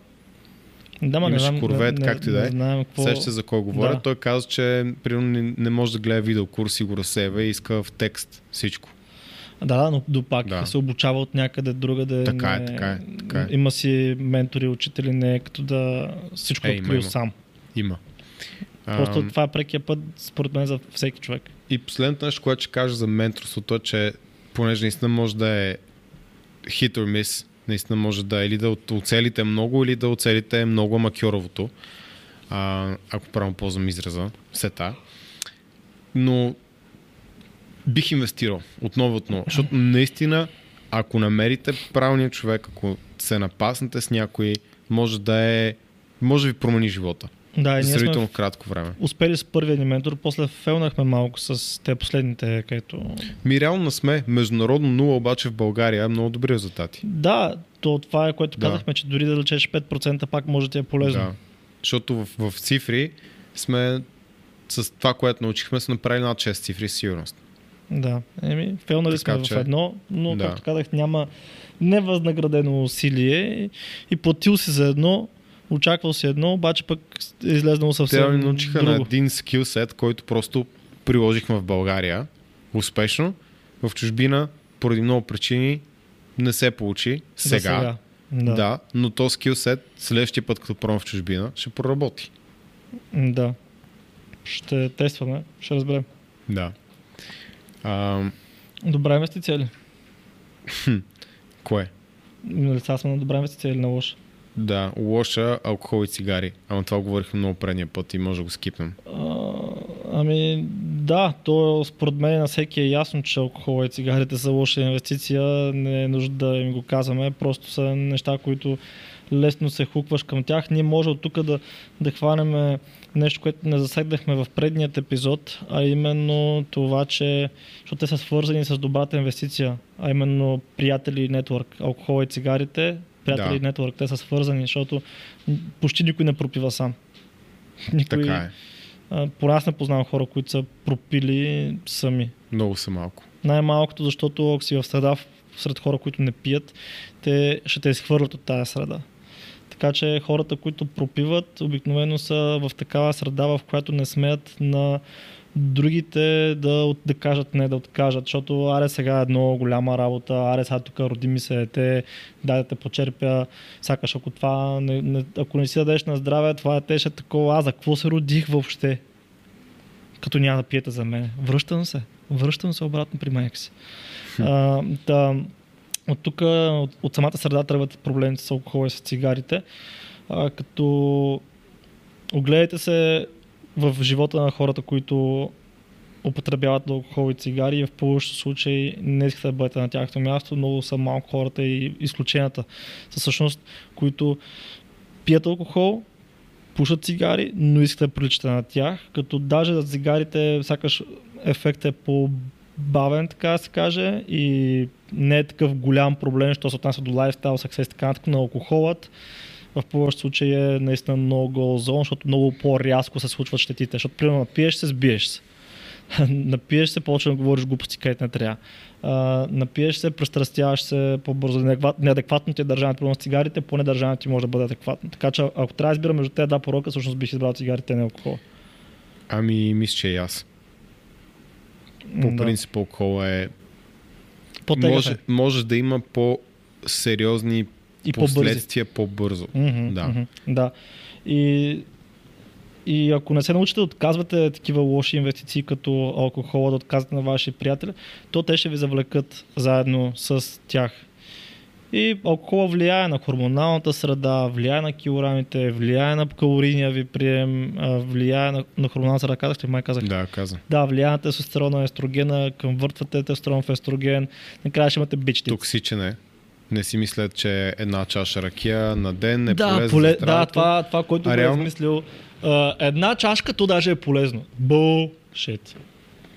да, ма, не знам, корвет, не, както и да е. Какво... Сеща за кой говоря. Да. Той каза, че примерно не, не може да гледа видеокурс и го разсева и иска в текст всичко. Да, но до пак да. се обучава от някъде другаде. Така е, така е, така е. Има си ментори, учители, не е като да всичко е, открил сам. Има. Просто а, това е прекия път, според мен, за всеки човек. И последното нещо, което ще кажа за менторството е, че понеже наистина може да е hit or miss, наистина може да е или да оцелите много, или да оцелите много амакьоровото, а, ако правилно ползвам израза, сета. Но бих инвестирал отново отново, защото наистина, ако намерите правилния човек, ако се напаснете с някой, може да е, може да ви промени живота. Да, и ние сме кратко време. Успели с първия ни ментор, после фелнахме малко с те последните, където... Ми реално сме международно нула, обаче в България е много добри резултати. Да, то това е което да. казахме, че дори да лечеш 5% пак може да ти е полезно. Да, защото в, в цифри сме с това, което научихме, сме направили над 6 цифри сигурност. Да, еми, фелнали сме че... в едно, но да. както казах, няма невъзнаградено усилие и платил си за едно, очаквал си едно, обаче пък е излезнало съвсем Те научиха друго. на един скилсет, който просто приложихме в България успешно. В чужбина, поради много причини, не се получи сега. сега. Да. да, но то скилсет следващия път, като пробвам в чужбина, ще проработи. Да. Ще тестваме, ще разберем. Да. А... Добра инвестиция ли? Кое? Сега сме на добра инвестиция или на лоша? Да, лоша алкохол и цигари. Ама това говорихме много предния път и може да го скипнем. Ами да, то според мен на всеки е ясно, че алкохол и цигарите са лоша инвестиция. Не е нужда да им го казваме. Просто са неща, които лесно се хукваш към тях. Ние може от тук да, да хванем нещо, което не засегнахме в предният епизод, а именно това, че защото те са свързани с добрата инвестиция, а именно приятели и нетворк, алкохол и цигарите, приятели да. нетворк, те са свързани, защото почти никой не пропива сам. Никой, така е. Поне аз не познавам хора, които са пропили сами. Много са малко. Най-малкото, защото ако си в среда сред хора, които не пият, те ще те изхвърлят от тази среда. Така че хората, които пропиват, обикновено са в такава среда, в която не смеят на другите да, да кажат не, да откажат, защото аре сега е много голяма работа, аре сега тук роди ми се те, дай да те почерпя, сякаш ако това, не, не, ако не си дадеш на здраве, това е теше такова, аз за какво се родих въобще? Като няма да пиете за мен. Връщам се. Връщам се обратно при майка си. А, да, от тук, от, от самата среда тръгват проблемите с алкохола и с цигарите. А, като огледайте се в живота на хората, които употребяват алкохол и цигари и в повечето случаи не искате да бъдете на тяхното място. Много са малко хората и изключенията. Със всъщност, които пият алкохол, пушат цигари, но искате да приличате на тях, като даже за цигарите сякаш ефектът е по бавен, така да се каже, и не е такъв голям проблем, що се отнася до лайфстайл, съксес, така нататък на алкохолът. В повечето случаи е наистина много зон, защото много по-рязко се случват щетите. Защото, примерно, напиеш се, сбиеш се. напиеш се, почва да говориш глупости, където не трябва. А, напиеш се, престрастяваш се по-бързо. Неадекватно ти е държането на цигарите, поне държането ти може да бъде адекватно. Така че ако трябва да избира между тези два порока, всъщност бих избрал цигарите, не алкохол. Ами, мисля, че и аз. По Да. принцип, алкохол е... Може, е. може да има по-сериозни и последствия по-бързо. Мгм, Да. мгм, да. И, и ако не се научите да отказвате такива лоши инвестиции като алкохола, да отказвате на ваши приятели, то те ще ви завлекат заедно с тях. И алкохола влияе на хормоналната среда, влияе на килограмите, влияе на калорийния ви прием, влияе на, на хормоналната среда. Казах ли? Май казах. Да, каза. Да, влияе на тестостерона, естрогена, конвъртвате тестостерон в естроген. Накрая ще имате бичти. Токсичен е. Не си мислят, че една чаша ракия на ден е да, полезна поле... за да, това, това, което А го е измислил. А, една чашка, то даже е полезно. Bullshit.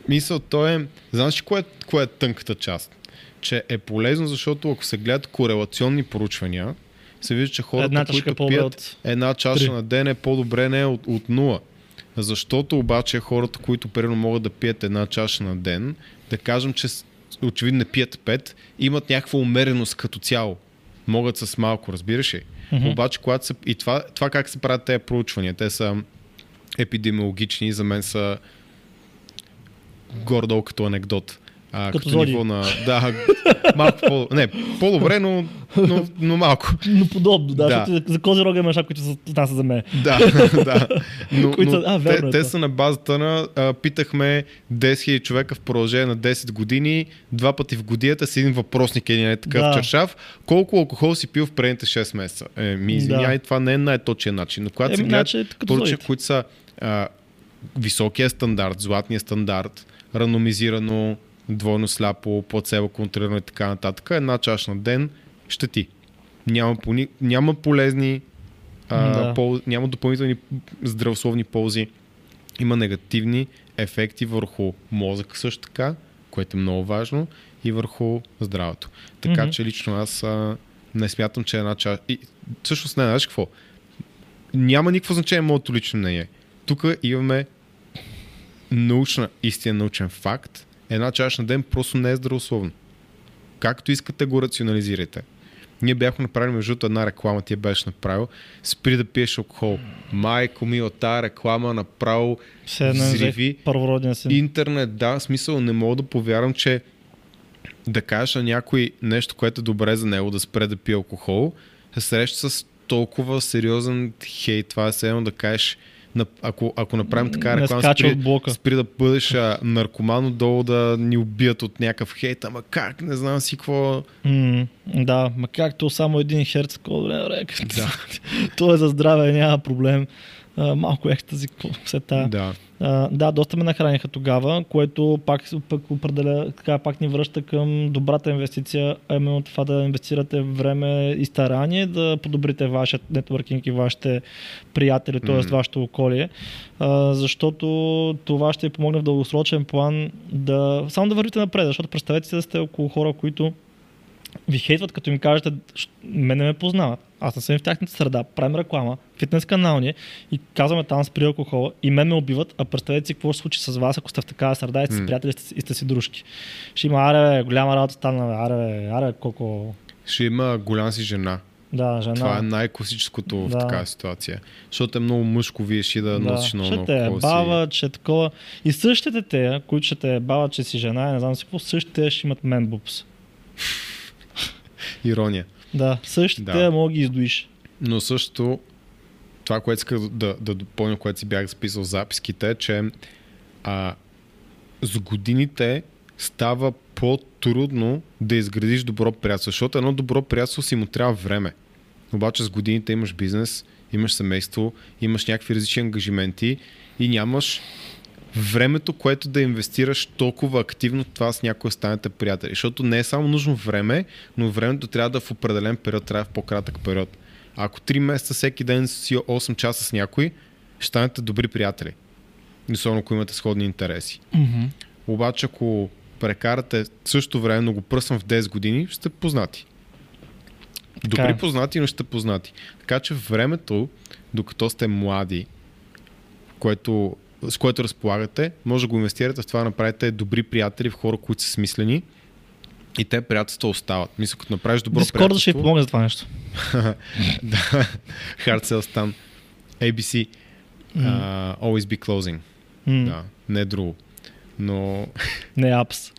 Мисъл, то е... Знаеш ли кое, кое е тънката част? Че е полезно, защото ако се гледат корелационни проучвания, се вижда, че хората, Една които по-добре пият от една чаша три. на ден е по-добре не от, от нула. Защото обаче хората, които примерно могат да пият една чаша на ден, да кажем, че очевидно не пият пет, имат някаква умереност като цяло. Могат с малко, разбираш ли? Мгм. Обаче, когато са... И това, това как се правят тези проучвания, те са епидемиологични, за мен са гордо като анекдот. А, Като като, ниво на... Да, малко по... Не, по-добре, но, но, но малко. Но подобно, да, Да. защото за Козирога има неща, които се отнасят за мен. Да, да. Но, Които но а, верно те, е те са на базата на... А, питахме 10 000 човека в продължение на 10 години, два пъти в годията с един въпросник, един е такъв Да. чершав. Колко алкохол си пил в предните 6 месеца? Е, ми извиняй, това не е най-точен начин. Но когато Еми, се гледат зоите. които са а, високия стандарт, златния стандарт, рандомизирано, двойно сляпо, плацебо контролирано и така нататък, една чаша на ден ще ти. Няма, пони... няма полезни, а, Да. пол... няма допълнителни здравословни ползи. Има негативни ефекти върху мозъка също така, което е много важно, и върху здравето. Така Мгм. че лично аз а, не смятам, че една чаша... И, всъщност не, знаеш какво? Няма никакво значение моето лично мнение. Тук имаме научна истина, научен факт. Една чаша на ден просто не е здравословно. Както искате го рационализирайте. Ние бяхме направили между една реклама, ти я беше направил. Спри да пиеш алкохол. Майко мила, тая реклама направо взриви взех първородния си. интернет. Да, смисъл не мога да повярвам, че да кажеш на някой нещо, което е добре за него, да спре да пие алкохол, се среща с толкова сериозен хейт. Това е едно да кажеш, ако, ако направим така реклама, спри, блока. спри да бъдеш а, наркоман, отдолу да ни убият от някакъв хейт, ама как, не знам си какво. М, да, ма както само един херц, какво рек. Да. То е за здраве, няма проблем. А, малко екстази, все тая. Да. А, да, доста ме нахраниха тогава, което пак, пак определя, така пак ни връща към добрата инвестиция, а именно това да инвестирате време и старание да подобрите вашият нетворкинг и вашите приятели, т.е. Мгм. вашето околие, а, защото това ще ви помогне в дългосрочен план да само да вървите напред, защото представете си да сте около хора, които ви хейтват, като им кажете, «Ш- мене ме познават. Аз не съм в тяхната среда, правим реклама, фитнес канал ни е и казваме там спри алкохола и мен ме убиват, а представете си какво ще се случи с вас, ако сте в такава среда и сте си М. приятели и сте, си дружки. Ще има, аре, голяма работа стана, аре, аре, колко... Ще има голям си жена. Да, жена. Това е най-класическото в Да. такава ситуация. Защото е много мъжко, вие ще да, носиш много ще те е алкохол си. ще е такова. И същите те, които ще те е бават, че си жена, не знам си какво, същите ще имат мен бупс. Ирония. Да, същите Да. мога ги издуиш. Но също това, което исках да, да допълня, което си бях записал в записките, е, че а, с годините става по-трудно да изградиш добро приятелство, защото едно добро приятелство си му трябва време. Обаче с годините имаш бизнес, имаш семейство, имаш някакви различни ангажименти и нямаш времето, което да инвестираш толкова активно това с някой да станете приятели. Защото не е само нужно време, но времето трябва да е в определен период, трябва в по-кратък период. Ако 3 месеца всеки ден си 8 часа с някой, ще станете добри приятели. Особено ако имате сходни интереси. Мгм. Обаче ако прекарате също време, но го пръсвам в 10 години, ще сте познати. Добри Така е. познати, но ще познати. Така че времето, докато сте млади, което, с което разполагате, може да го инвестирате в това да направите добри приятели в хора, които са смислени и те приятелства остават. Мисля, като направиш добро Дискорда ще ви приятелство... помогне за това нещо. да, Hard Sell Stan, ABC, uh, Always Be Closing. М, Да, не е друго. Но Не апс.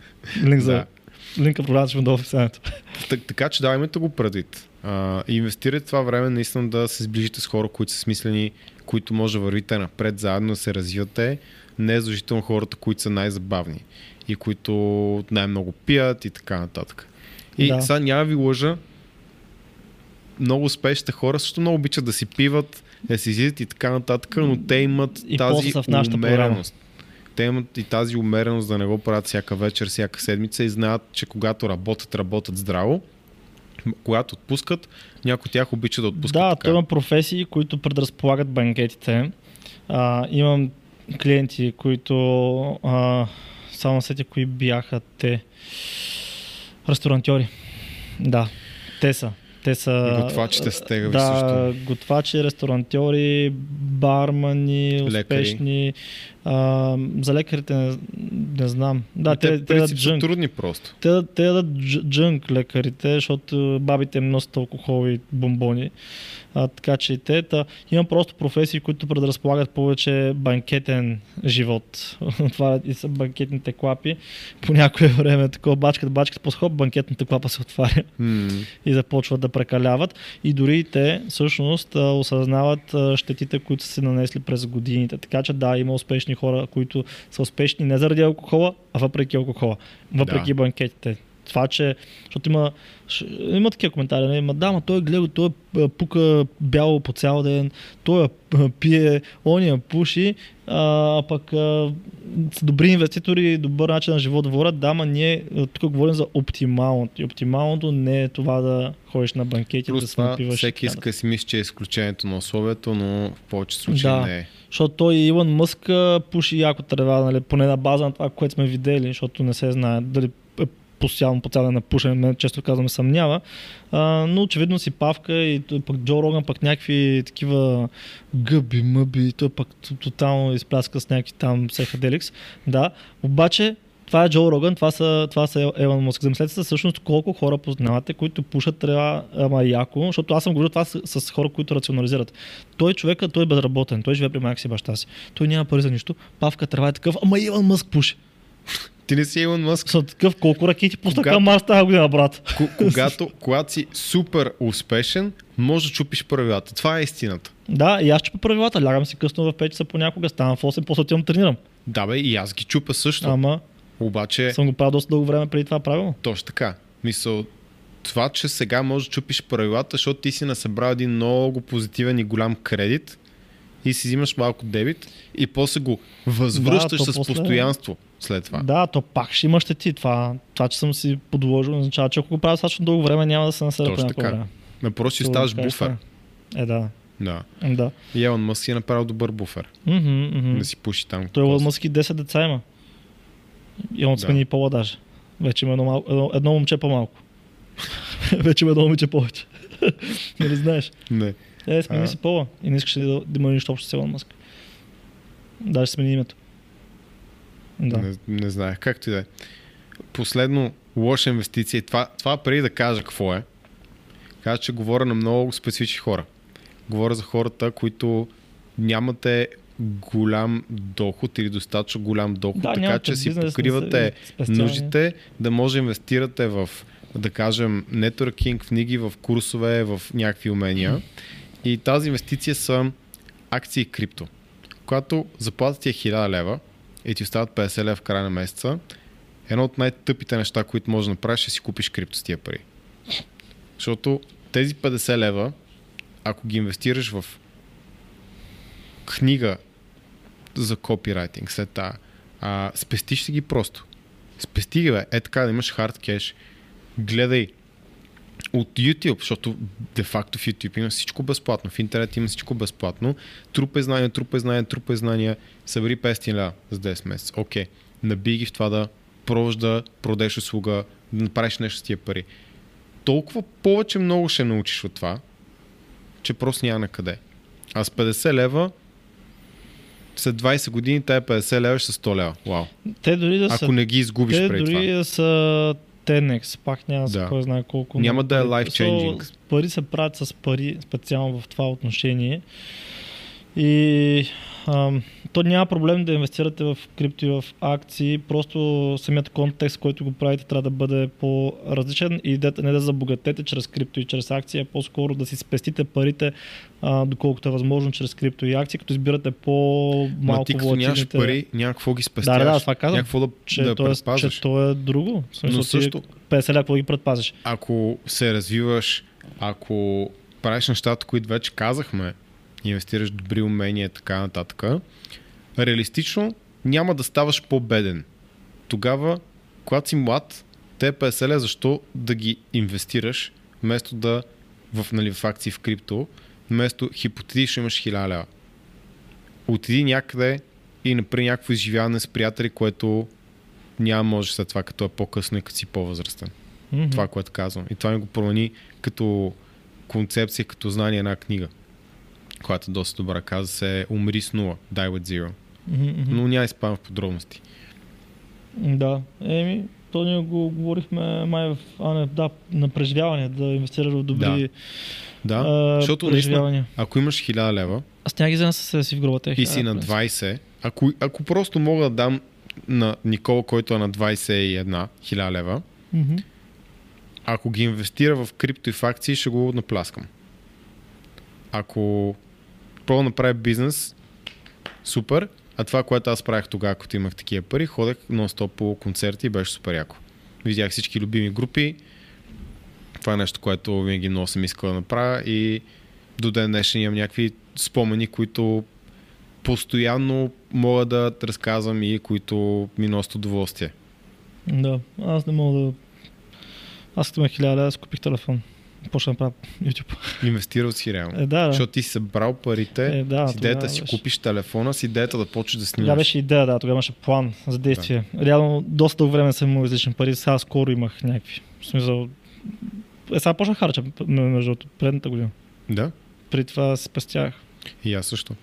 Линк за... да. Линка долу в описанието. Так, така че да, имате го предвид. А, и инвестирайте това време наистина да се сближите с хора, които са смислени, които може да вървите напред заедно, да се развивате. Не е задължително хората, които са най-забавни и които най-много пият и така нататък. И Да. сега няма ви лъжа, много успешните хора също много обичат да си пиват, да си излизат и така нататък, но те имат И тази умереност. Те имат и тази умереност да не го правят всяка вечер, всяка седмица и знаят, че когато работят, работят здраво. Когато отпускат, някои от тях обичат да отпускат Да, така. има професии, които предразполагат банкетите. А, имам клиенти, които а, само сетя кои бяха те. Ресторантьори. Да, те са. Те са. Готвачите са тегави да, също. готвачи, ресторантьори, бармани, Лекари. успешни. А, за лекарите не, не знам. Да, Ами те, те, те дадат са джънк. трудни просто. Те, те дадат дж- джънк лекарите, защото бабите им носят алкохол и бомбони. А, така че и те. Та, има просто професии, които предразполагат повече банкетен живот. Отварят и са банкетните клапи. По някое време такова бачкат, бачкат, после хоп, банкетната клапа се отваря М- и започват да прекаляват. И дори и те всъщност осъзнават щетите, които са се нанесли през годините. Така че да, има успешни хора, които са успешни не заради алкохола, а въпреки алкохола, въпреки Да. банкетите. Това, че, защото има, има такива коментари, нали? Ма, да, ма той гледа, той а, пука бяло по цял ден, той а, пие, ония пуши, а пък а, добри инвеститори, добър начин на живот водят, да, ма ние тук говорим за оптималното. И оптималното не е това да ходиш на банкети, да Плюс се това напиваш. всеки иска да си мисли, че е изключението на условието, но в повече случаи Да. не е. Защото той Илон Мъск пуши яко трева, нали, поне на база на това, което сме видели, защото не се знае дали е постоянно по цял ден на пушене, мен често казвам съмнява, а, но очевидно си павка и пък Джо Роган пък някакви такива гъби, мъби, той пък тотално изпляска с някакви там психоделикс, да, обаче това е Джо Роган, това са, това са Елон Мъск. Замислете се всъщност колко хора познавате, които пушат трева ама яко, защото аз съм говорил това с, с хора, които рационализират. Той човека, той е безработен, той живее при майка си баща си. Той няма пари за нищо, павка трева е такъв, ама Илон Мъск пуши. Ти не си Илон Мъск. Са такъв колко ракети пусна към Марс тази година, брат. Ко- когато, когато си супер успешен, може да чупиш правилата. Това е истината. Да, и аз чупа правилата, лягам си късно в 5 часа понякога, ставам в 8, после отивам тренирам. Да бе, и аз ги чупя също. Ама Обаче, съм го правил доста дълго време преди това правило. точно така. Мисъл, това, че сега можеш да чупиш правилата, защото ти си насъбрал един много позитивен и голям кредит и си взимаш малко дебит и после го възвръщаш Да, с после- постоянство след това. Да, то пак ще има щети. Това, това че съм си подложил, означава, че ако го правя достатъчно дълго време, няма да се насъра по Точно така. време. Напротив, си ставаш буфер. Е, да. Да. Да. И Елон Мъск си е направил добър буфер. Мгм, мгм. Да си пуши там. Той си. Мъск и 10 деца има. И он Да. смени и пола даже. Вече има едно, мал... едно, едно момче по-малко. Вече има едно момиче повече. нали знаеш? Не. Е, смени си пола. И не искаш да, да има нищо общо с Илон Мъск. Даже смени името. Да. Не, не знаех. Както и да е. Последно, лоша инвестиция. Това, това преди да кажа какво е. Кажа, че говоря на много специфични хора. Говоря за хората, които нямате голям доход или достатъчно голям доход, Да, така че си покривате нуждите, да може да инвестирате в, да кажем, нетворкинг, книги, в курсове, в някакви умения. И тази инвестиция са акции крипто. Когато заплатата ти е 1000 лева и ти остават 50 лева в края на месеца, едно от най-тъпите неща, които можеш да направиш, е си купиш крипто с тия пари. Защото тези 50 лева, ако ги инвестираш в книга за копирайтинг, след това, а, спестиш си ги просто. Спести ги, бе. Е така да имаш хард кеш. Гледай от YouTube, защото де-факто в YouTube има всичко безплатно, в интернет има всичко безплатно. Трупе знания, трупе знания, трупе знания, събери 500 ля за 10 месеца. Окей, наби ги в това да пробваш да продеш услуга, да направиш нещо с тия пари. Толкова повече много ще научиш от това, че просто няма на къде. А с 50 лева след 20 години тая 50 лева ще са 100 лева. Вау. Те дори да са... Ако не ги изгубиш те преди дори това. да са 10x, пак няма да кой знае колко. Няма да е пари. life-changing. So, Пари се правят с пари, специално в това отношение. И ам, то няма проблем да инвестирате в крипто и в акции, просто самият контекст, който го правите, трябва да бъде по-различен и не да забогатете чрез крипто и чрез акции, а по-скоро да си спестите парите, а, доколкото е възможно чрез крипто и акции, като избирате Ма по-малко ти като нямаш пари, няма какво ги спестяваш. Да, да, това казвам. Някакво да, че, да то е, предпазваш. че то е друго. В смисъл, Но също- 50 ля, какво ги предпазиш? ако се развиваш, ако правиш нещата, които вече казахме, инвестираш добри умения и така нататък, реалистично няма да ставаш по-беден. Тогава, когато си млад, те 50 ля, защо да ги инвестираш, вместо да в, нали, в акции в крипто, вместо хипотетично имаш 1000 лева. Отиди някъде и направи някакво изживяване с приятели, което няма може след това, като е по-късно и като си по-възрастен Мгм. това, което казвам. И това ми го промени като концепция, като знание една книга, която е доста добра. Каза се Умри с нула, Die with Zero. Мгм. Но няма изпадам в подробности. Да, еми, то ние го говорихме май в, а не, да, на преживяване, да инвестираш в добри Да, а, защото наистина, преживявания. ако имаш 1000 лева Аз няма ги взема със си в гробата. и си на 20, ако, ако просто мога да дам на Никола, който е на 21 1000 лева, Мгм. ако ги инвестира в крипто и в акции, ще го напляскам. Ако пробва да направя бизнес, супер. А това, което аз правих тогава, като имах такива пари, ходех нон-стоп по концерти и беше супер яко. Видях всички любими групи. Това е нещо, което винаги много съм искал да направя и до ден днешен имам някакви спомени, които постоянно мога да разказвам и които ми носят удоволствие. Да, аз не мога да... Аз като ме хиляда, аз купих телефон. Почна да правя YouTube. Инвестирал си реално. Е, да, да. Защото ти си събрал парите, Е, да, с идеята тогава си беше. купиш телефона, с идеята да почнеш да Тогава снимаш. беше идея, да, тогава имаше план за действие. Реално, доста дълго време съм имал излишни пари, сега скоро имах някакви. В смисъл, е, сега почнах харча, между предната година. Да, При това се спестях. и аз също.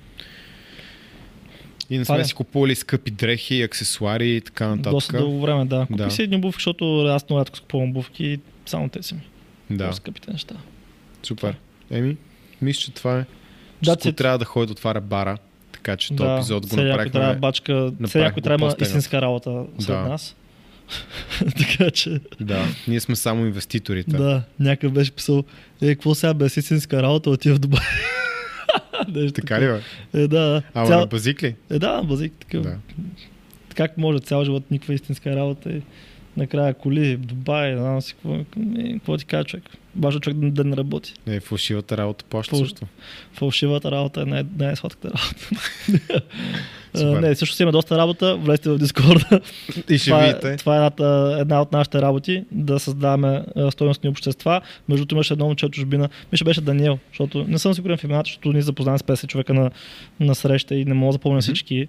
И не сме е. си купували скъпи дрехи, аксесуари и така нататък. Доста дълго време, да. Купих Да. си едни обувки, защото аз много рядко си купувам обувки само те са ми. Да, Да. скъпите неща. супер. Еми, мисля, че това е. Да, Че трябва да ходи да отваря бара, така че този епизод го някой трябва направихме. бачка, направихме някой трябва да истинска работа след Да. нас. така че, Да, ние сме само инвеститорите. да, някой беше писал, е, какво сега без истинска работа отива в Дубай. Нещо Така ли бе? Е, да. Ама Цял... на базик ли? Е, да, базик такъв. Да. Как може цял живот никаква истинска работа и накрая коли, Дубай, не знам си какво, е, какво ти кажа човек. Важно човек да, да не работи. Е, фалшивата работа плаща Фал- също. Фалшивата работа е най- най-сладката работа. Супер. не, също си има доста работа. Влезте в Дискорда. И ще това, видите. е, това е едната, една от нашите работи, да създаваме а, стойностни общества. Между другото имаше едно момче от чужбина, мисля беше Даниел, защото не съм сигурен в имената, защото ние запознаваме с 50 човека на, на среща и не мога да запомня Мгм. всички.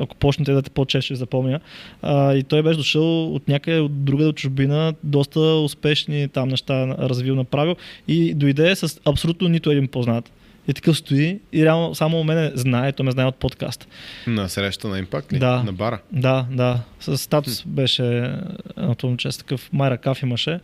Ако почнете да те по-често ще запомня. А, и той беше дошъл от някъде от друга от чужбина, доста успешни там неща развил, направил и дойде с абсолютно нито един познат. И такъв стои и реално само мене знае, той ме знае от подкаст. На среща на импакт ли? Да. На бара. Да, да. С статус беше едното момче с такъв Майра Каф имаше.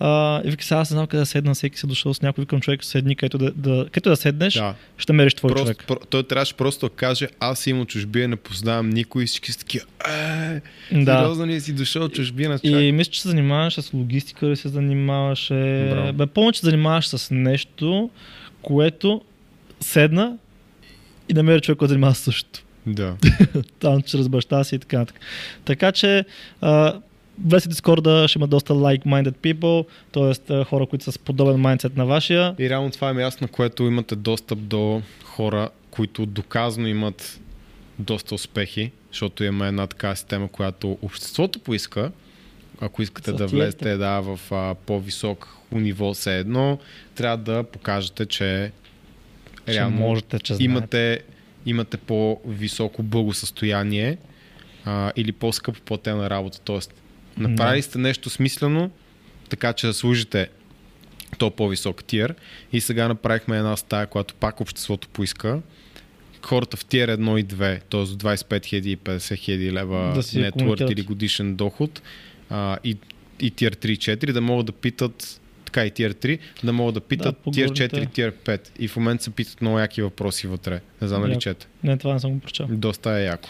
А, и вика, сега аз не знам къде да седна, всеки си дошъл с някой, викам човек, седни, където да, да, където да седнеш, Да. ще мериш твой Просто, човек. про, той трябваше просто да каже, аз имам от чужбина, не познавам никой и всички са такива, е, Да. сериозно ли си дошъл от чужбина, И чак? мисля, че се занимаваш с логистика или се занимаваше... Браво. Бе, помня, че се занимаваш с нещо, което седна и намери човек, който се занимава с същото. Да. там чрез баща си и така нататък. Така че а, влезте в Дискорда, ще има доста like-minded people, т.е. хора, които са с подобен майндсет на вашия. И реално това е място, на което имате достъп до хора, които доказано имат доста успехи, защото има една така система, която обществото поиска, ако искате да влезете да, в а, по-висок ниво все едно, трябва да покажете, че Че реално можете, че знаете. имате, имате по-високо благосъстояние а, или по-скъпо платена работа. Тоест, направили сте нещо смислено, така че да служите то по-висок тир и сега направихме една стая, която пак обществото поиска. Хората в тир 1 и 2, т.е. 25 000 и 50 000 лева Да комуникират. или годишен доход а, и, и тир 3-4 да могат да питат така и тир 3, да могат да питат по тир горните. 4, тир 5. И в момента се питат много яки въпроси вътре. Не знам дали чете. Не, това не съм го прочел. Доста е яко.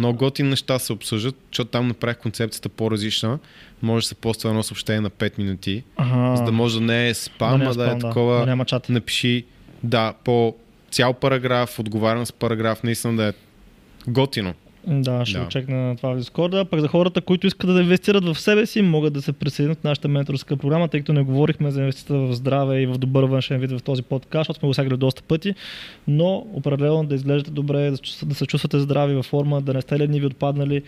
Много готини неща се обсъждат, защото там направих концепцията по-различна. Може да се поства едно съобщение на 5 минути, Ага. за да може да не е спам, не а да е такова. Да няма чат. Напиши, да, по цял параграф, отговарям с параграф, наистина да е готино. Да, ще Да. го чекна на това в Discord. Пък за хората, които искат да инвестират в себе си, могат да се присъединят в нашата менторска програма, тъй като не говорихме за инвестицията в здраве и в добър външен вид в този подкаст, защото сме го сегали доста пъти, но определено да изглеждате добре, да, се чувствате здрави във форма, да не сте лениви отпаднали,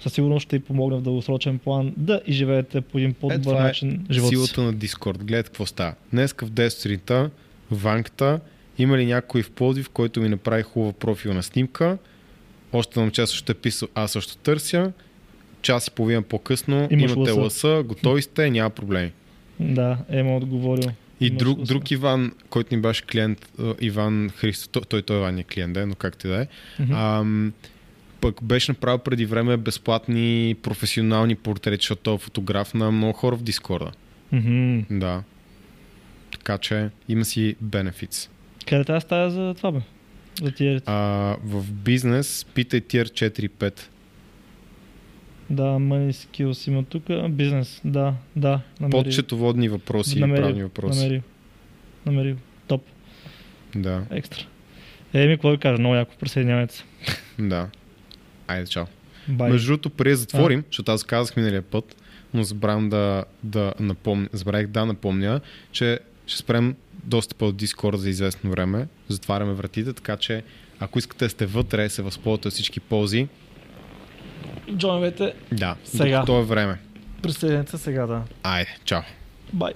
със сигурност ще ви помогне в дългосрочен план да и живеете по един по-добър това е начин живота си. Силата на Discord. Гледайте какво става. Днеска в 10 сутринта, ванката, има ли някой в Пловдив, който ми направи хубава профилна снимка? Още момче също е писал, аз също търся. Час и половина по-късно, Имаш имате лъса. лъса, готови сте, няма проблеми. Да, Ема отговорил. И Имаш друг, лъса. друг Иван, който ни беше клиент, Иван Христо, той, той, той Иван е клиент, да, но както и да е, пък беше направил преди време безплатни професионални портрети, защото той е фотограф на много хора в Дискорда. Мгм. Да. Така че има си бенефитс. Къде тази стая за това бе? За тиерите. А, в бизнес питай тир 4-5. Да, money skills има тук. Бизнес, да, да. Под Намерил. четоводни въпроси и Намерил, правни въпроси. Намерил. Намерил. Топ. Да, Екстра. Еми, какво ви кажа? Много яко. Присъединявайте се. да. Айде, чао. Бай. Между другото, преди да затворим, защото аз казах миналия път, но забравям да, да напомня, забравих да напомня, че ще спрем достъпа от Discord за известно време. Затваряме вратите, така че ако искате да сте вътре, се възползвате от всички ползи. Джоновете, Да, Сега. докато е време. присъединете се сега, да. Айде, чао. Бай.